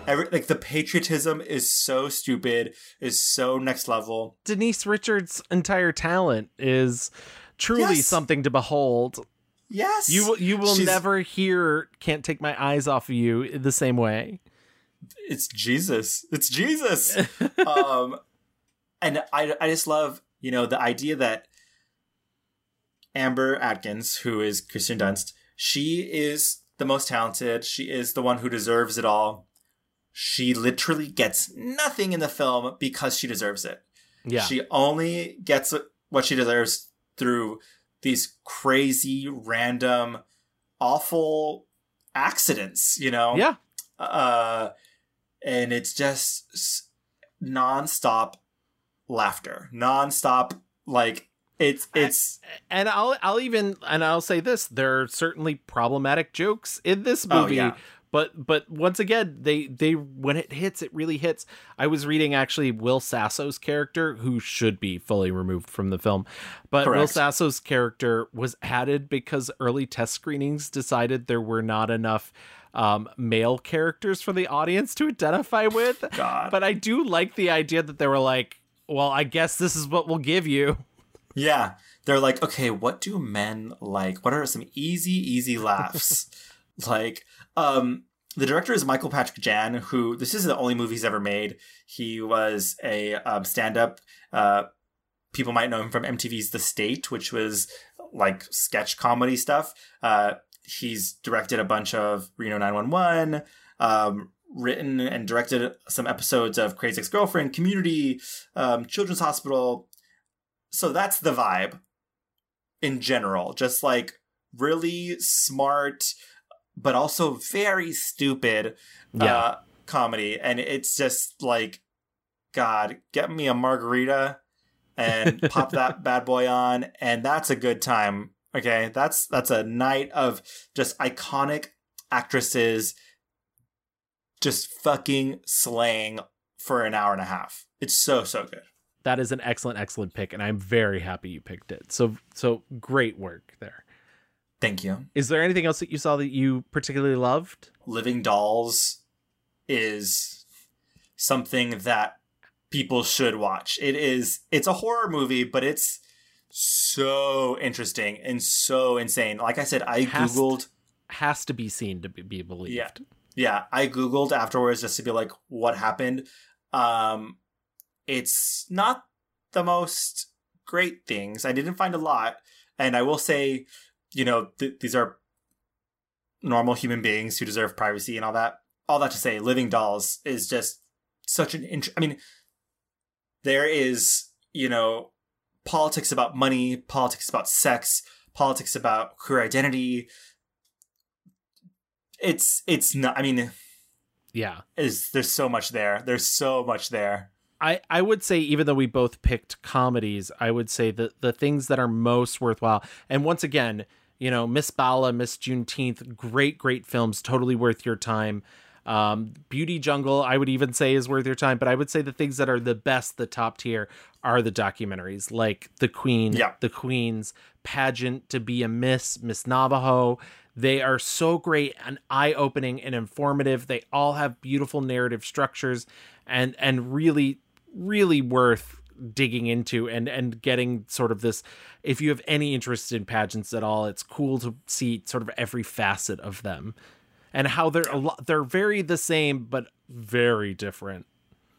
Every, like the patriotism is so stupid, is so next level. Denise Richards' entire talent is truly Yes. something to behold. Yes, You will you will She's- never hear "Can't Take My Eyes Off of You" the same way. It's Jesus. It's Jesus. [LAUGHS] um, and I, I just love, you know, the idea that Amber Atkins, who is Kirsten Dunst, she is the most talented. She is the one who deserves it all. She literally gets nothing in the film because she deserves it. Yeah. She only gets what she deserves through these crazy, random, awful accidents, you know? Yeah. Uh, and it's just nonstop laughter, nonstop, like, it's, it's, And I'll I'll even and I'll say this: there are certainly problematic jokes in this Oh, movie. yeah. But but once again, they they when it hits, it really hits. I was reading actually Will Sasso's character, who should be fully removed from the film, but Will Sasso's character was added because early test screenings decided there were not enough um, male characters for the audience to identify with. God. But I do like the idea that they were like, well, I guess this is what we'll give you. Yeah. They're like, okay, what do men like? What are some easy, easy laughs? like, um, the director is Michael Patrick Jann, who this is the only movie he's ever made. He was a um, stand-up. Uh, people might know him from MTV's The State, which was like sketch comedy stuff. Uh, he's directed a bunch of Reno 911, um, written and directed some episodes of Crazy Ex-Girlfriend, Community, um, Children's Hospital, so that's the vibe in general just like really smart but also very stupid Yeah. uh, comedy and it's just like god get me a margarita and [LAUGHS] pop that bad boy on and that's a good time Okay, that's that's a night of just iconic actresses just fucking slaying for an hour and a half. It's so so good. That is an excellent, excellent pick, and I'm very happy you picked it. So, so great work there. Thank you. Is there anything else that you saw that you particularly loved? Living Dolls is something that people should watch. It is it's a horror movie, but it's so interesting and so insane. Like I said, I Has- googled Has to be seen to be, be believed. Yeah. Yeah, I googled afterwards just to be like what happened. Um it's not the most great things. I didn't find a lot, and I will say, you know, th- these are normal human beings who deserve privacy and all that. All that to say, Living Dolls is just such an int- I mean, there is, you know, politics about money, politics about sex, politics about queer identity. It's it's not. I mean, Yeah. is there's so much there. There's so much there. I, I would say even though we both picked comedies, I would say that the things that are most worthwhile, and once again, you know, Miss Bala, Miss Juneteenth, great, great films, totally worth your time. Um, Beauty Jungle, I would even say is worth your time, but I would say the things that are the best, the top tier, are the documentaries like The Queen, Yeah. The Queen's Pageant to be a Miss, Miss Navajo. They are so great and eye-opening and informative. They all have beautiful narrative structures and and really really worth digging into and and getting sort of this if you have any interest in pageants at all it's cool to see sort of every facet of them and how they're a lot they're very the same but very different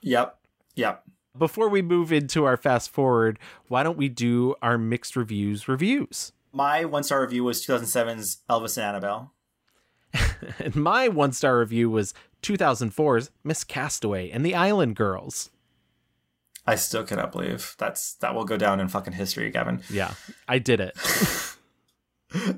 Yep. Yep. before we move into our fast forward why don't we do our mixed reviews reviews My one star review was 2007's Elvis and Annabelle. [LAUGHS] and my one star review was 2004's miss castaway and the island girls I still cannot believe that's that will go down in fucking history, Gavin. yeah i did it [LAUGHS]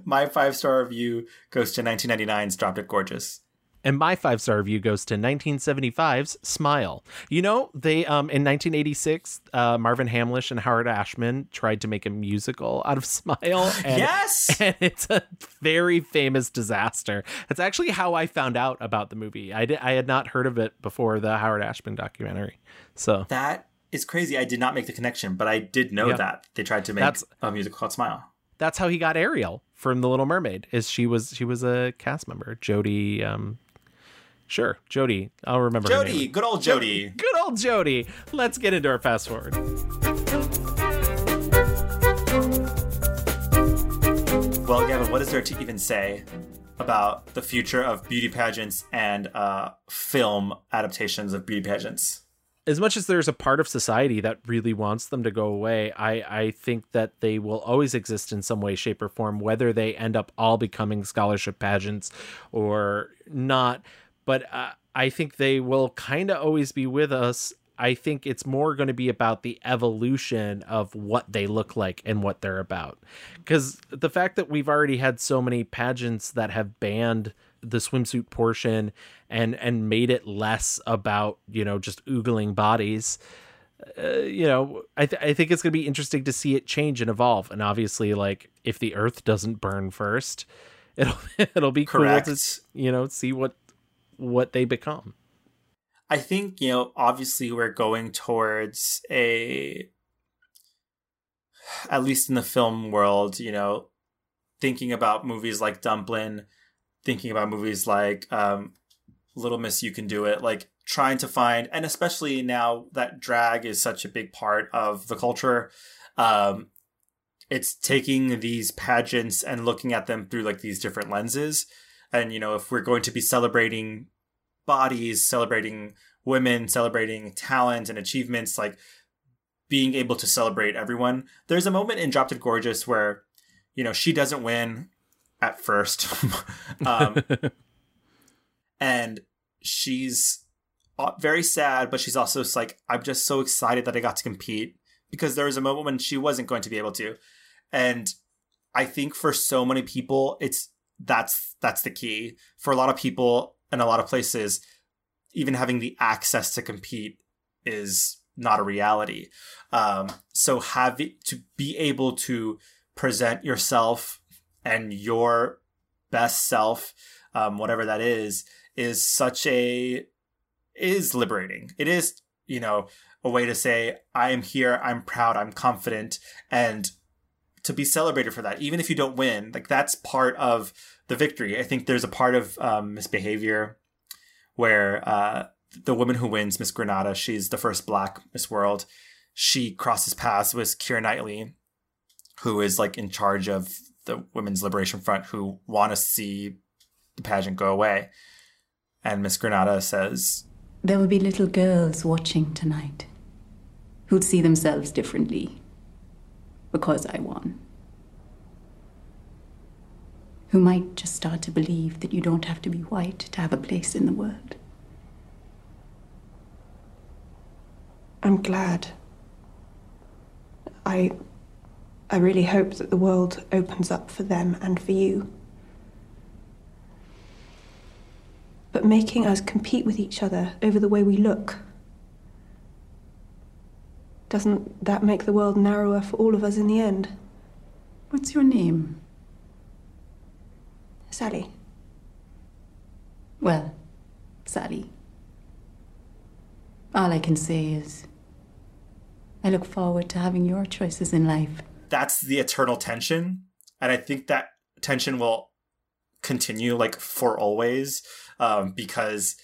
My five star review goes to 1999's Drop Dead Gorgeous. And my five star review goes to 1975's Smile. You know, they um in 1986, uh, Marvin Hamlisch and Howard Ashman tried to make a musical out of [LAUGHS] Smile. And, Yes! [LAUGHS] and it's a very famous disaster. That's actually how I found out about the movie. I did, I had not heard of it before the Howard Ashman documentary. So That is crazy. I did not make the connection, but I did know Yeah. that they tried to make That's- a musical called Smile. that's how he got Ariel from The Little Mermaid. Is she was she was a cast member, Jodi. Um, sure, Jodi. I'll remember. Jodi, good old Jodi. Good old Jodi. Let's get into our fast forward. Well, Gavin, what is there to even say about the future of beauty pageants and uh, film adaptations of beauty pageants? As much as there's a part of society that really wants them to go away, I, I think that they will always exist in some way, shape, or form, whether they end up all becoming scholarship pageants or not. But uh, I think they will kind of always be with us. I think it's more going to be about the evolution of what they look like and what they're about. Because the fact that we've already had so many pageants that have banned the swimsuit portion and and made it less about you know just oogling bodies uh, you know I, th- I think it's going to be interesting to see it change and evolve. And obviously like if the earth doesn't burn first [LAUGHS] it'll it'll be cool to you know see what what they become. I think, you know, obviously we're going towards a, at least in the film world, you know, thinking about movies like Dumplin', thinking about movies like um, Little Miss You Can Do It, like trying to find, and especially now that drag is such a big part of the culture, um, it's taking these pageants and looking at them through like these different lenses. And, you know, if we're going to be celebrating bodies, celebrating women, celebrating talent and achievements, like being able to celebrate everyone. There's a moment in Drop Dead Gorgeous where, you know, she doesn't win at first. [LAUGHS] um, [LAUGHS] and she's uh, very sad, but she's also like, I'm just so excited that I got to compete because there was a moment when she wasn't going to be able to. And I think for so many people, it's that's that's the key. For a lot of people in a lot of places, even having the access to compete is not a reality. Um, so having to be able to present yourself and your best self, um, whatever that is, is such a is liberating. It is, you know, a way to say, I am here, I'm proud, I'm confident, and to be celebrated for that, even if you don't win, like that's part of the victory. I think there's a part of um, misbehavior where uh, the woman who wins, Miss Grenada, she's the first black Miss World. She crosses paths with Keira Knightley, who is like in charge of the Women's Liberation Front, who want to see the pageant go away. And Miss Grenada says, There will be little girls watching tonight who'd see themselves differently because I won. Who might just start to believe that you don't have to be white to have a place in the world. I'm glad. I I really hope that the world opens up for them and for you. But making us compete with each other over the way we look doesn't that make the world narrower for all of us in the end? What's your name? Sally. Well, Sally. All I can say is I look forward to having your choices in life. That's the eternal tension. And i think that tension will continue like for always um, because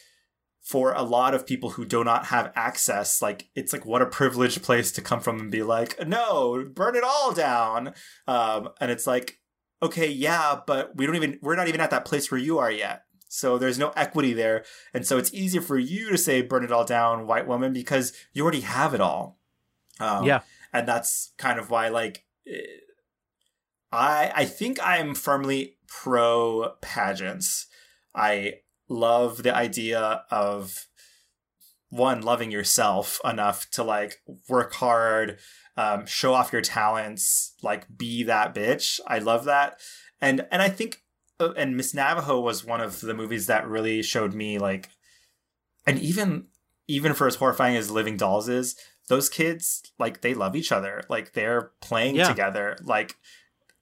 for a lot of people who do not have access like it's like what a privileged place to come from and be like no burn it all down. Um, and it's like okay yeah but we don't even we're not even at that place where you are yet. So there's no equity there. And so it's easier for you to say burn it all down white woman because you already have it all. Um, Yeah. and that's kind of why like i i think i'm firmly pro pageants i love the idea of one loving yourself enough to like work hard um, show off your talents like be that bitch. I love that. And and i think uh, and miss navajo was one of the movies that really showed me like and even even for as horrifying as living dolls is those kids like they love each other. Like they're playing Yeah. together. Like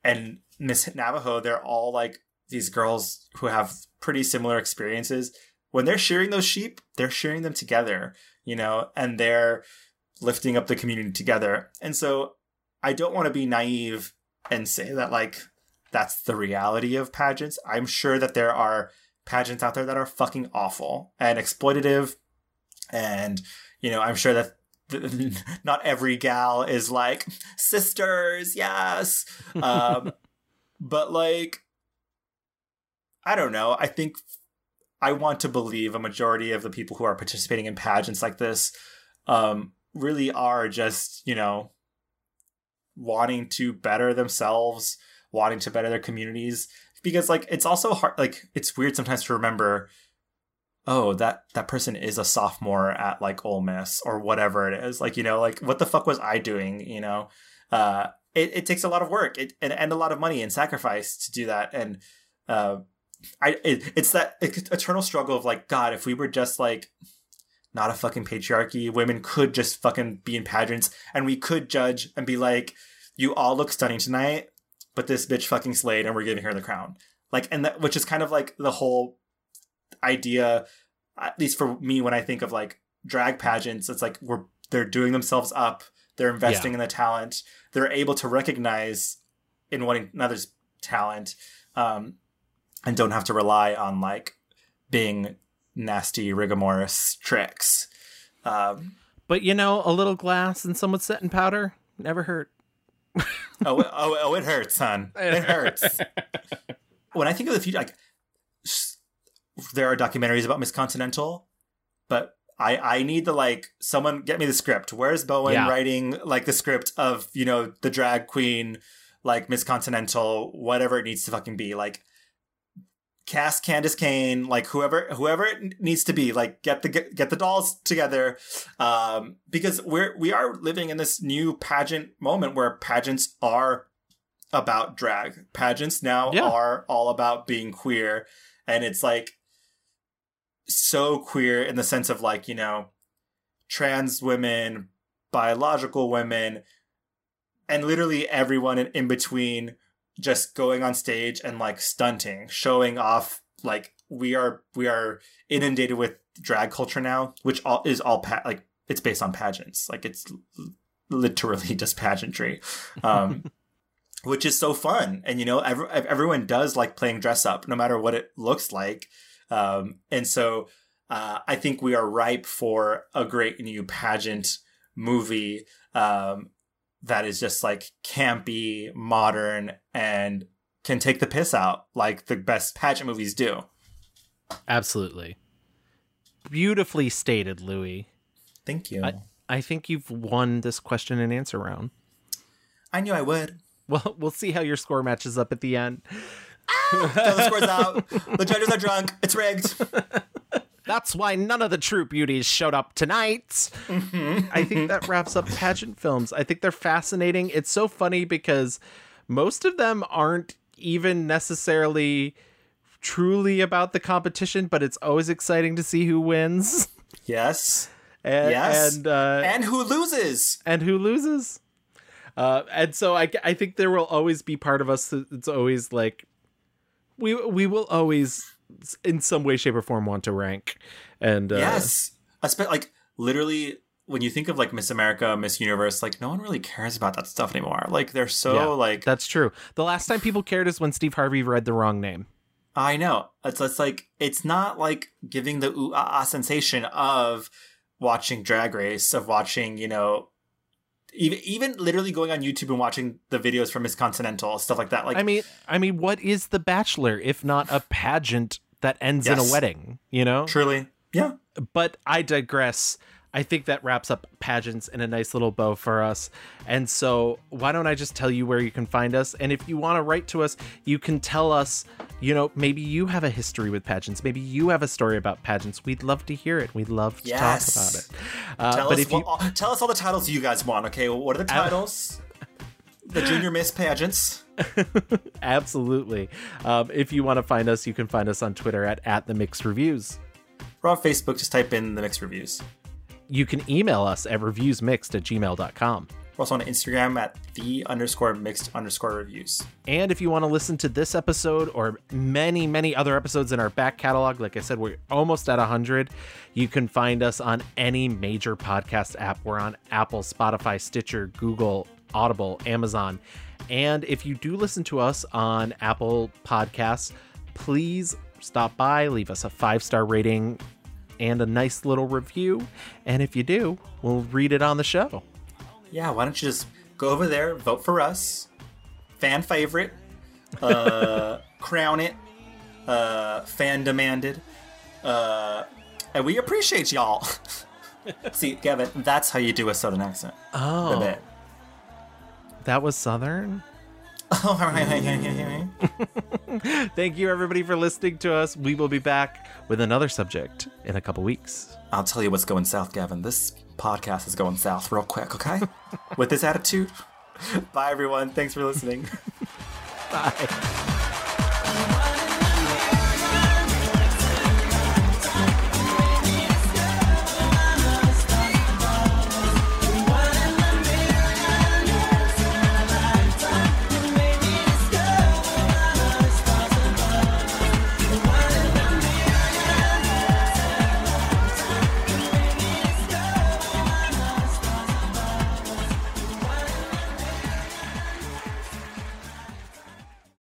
and miss navajo they're all like these girls who have pretty similar experiences. When they're shearing those sheep they're shearing them together you know and they're lifting up the community together. And so i don't want to be naive and say that like that's the reality of pageants. I'm sure that there are pageants out there that are fucking awful and exploitative and you know i'm sure that th- [LAUGHS] not every gal is like sisters yes. [LAUGHS] Um but like i don't know. I think i want to believe a majority of the people who are participating in pageants like this um really are just you know wanting to better themselves wanting to better their communities. Because like it's also hard like it's weird sometimes to remember oh that that person is a sophomore at like Ole Miss or whatever it is. Like you know like what the fuck was I doing you know? Uh it, it takes a lot of work. It, and, and a lot of money and sacrifice to do that. And uh I it, it's that eternal struggle of like god if we were just like not a fucking patriarchy women could just fucking be in pageants and we could judge and be like you all look stunning tonight but this bitch fucking slayed and we're giving her the crown. Like and that which is kind of like the whole idea at least for me when i think of like drag pageants it's like we're they're doing themselves up they're investing Yeah. in the talent they're able to recognize in one another's talent um and don't have to rely on like being nasty rigorous tricks um But you know, a little glass and some with setting powder never hurt. oh, oh, oh, it hurts, son. [LAUGHS] It hurts. when I think of the future, like there are documentaries about Miss Continental, but I I need the like someone get me the script. Where's Bowen Yeah. writing like the script of you know the drag queen, like Miss Continental, whatever it needs to fucking be, like. Cast Candis Cayne, like whoever whoever it needs to be, like get the get, get the dolls together, um, because we're we are living in this new pageant moment where pageants are about drag. Pageants now Yeah. are all about being queer, and it's like so queer in the sense of like you know trans women, biological women, and literally everyone in, in between just going on stage and like stunting, showing off like we are we are inundated with drag culture now, which all is all pa- like it's based on pageants. Like it's literally [LAUGHS] just pageantry. Um [LAUGHS] which is so fun. And you know, every, everyone does like playing dress up no matter what it looks like. Um and so uh, I think we are ripe for a great new pageant movie um, that is just like campy, modern, and can take the piss out like the best pageant movies do. Absolutely. Beautifully stated, Louis. Thank you. I, I think you've won this question and answer round. I knew I would. Well, [LAUGHS] we'll see how your score matches up at the end. [LAUGHS] The scores out. The judges are drunk. It's rigged. That's why none of the true beauties showed up tonight. I think that wraps up pageant films. I think they're fascinating. It's so funny because most of them aren't even necessarily truly about the competition, but it's always exciting to see who wins. Yes. And, yes. And, uh, and who loses. And who loses. Uh, and so I, I think there will always be part of us that's always like, we we will always in some way, shape, or form want to rank. And uh, yes, Espe- like literally when you think of like Miss America, Miss Universe, like no one really cares about that stuff anymore. Like they're so yeah, like that's true. The last time people cared is when Steve Harvey read the wrong name. I know. It's, it's like it's not like giving the ooh ah, ah sensation of watching Drag Race, of watching you know. Even, even literally going on YouTube and watching the videos from Miss Continental stuff like that. Like I mean, I mean, what is The Bachelor if not a pageant that ends Yes. in a wedding? You know, truly, yeah. But I digress. I think that wraps up pageants in a nice little bow for us. And so, why don't I just tell you where you can find us? And if you want to write to us, you can tell us, you know, maybe you have a history with pageants. Maybe you have a story about pageants. We'd love to hear it. We'd love to Yes. talk about it. Uh, tell but us if you, what, all- tell us all the titles you guys want. Okay, what are the titles? the Junior Miss pageants. [LAUGHS] absolutely. Um, if you want to find us, you can find us on Twitter at, at the Mixed Reviews. We're on Facebook. Just type in the mixed reviews. You can email us at reviewsmixed at gmail.com. We're also on Instagram at the underscore mixed underscore reviews. And if you want to listen to this episode or many, many other episodes in our back catalog, like I said, we're almost at 100. You can find us on any major podcast app. We're on Apple, Spotify, Stitcher, Google, Audible, Amazon. And if you do listen to us on Apple Podcasts, please stop by, leave us a five star rating and a nice little review. And if you do, we'll read it on the show. Yeah, why don't you just go over there, vote for us, fan favorite, uh, [LAUGHS] crown it, uh, fan demanded, uh, and we appreciate y'all. [LAUGHS] See, Gavin, that's how you do a Southern accent. Oh. Baby. That was Southern. [LAUGHS] Oh, Thank you, everybody, for listening to us. We will be back with another subject in a couple weeks. I'll tell you what's going south, Gavin. This podcast is going south real quick, okay? [LAUGHS] With this attitude. Bye, everyone. Thanks for listening. [LAUGHS] Bye.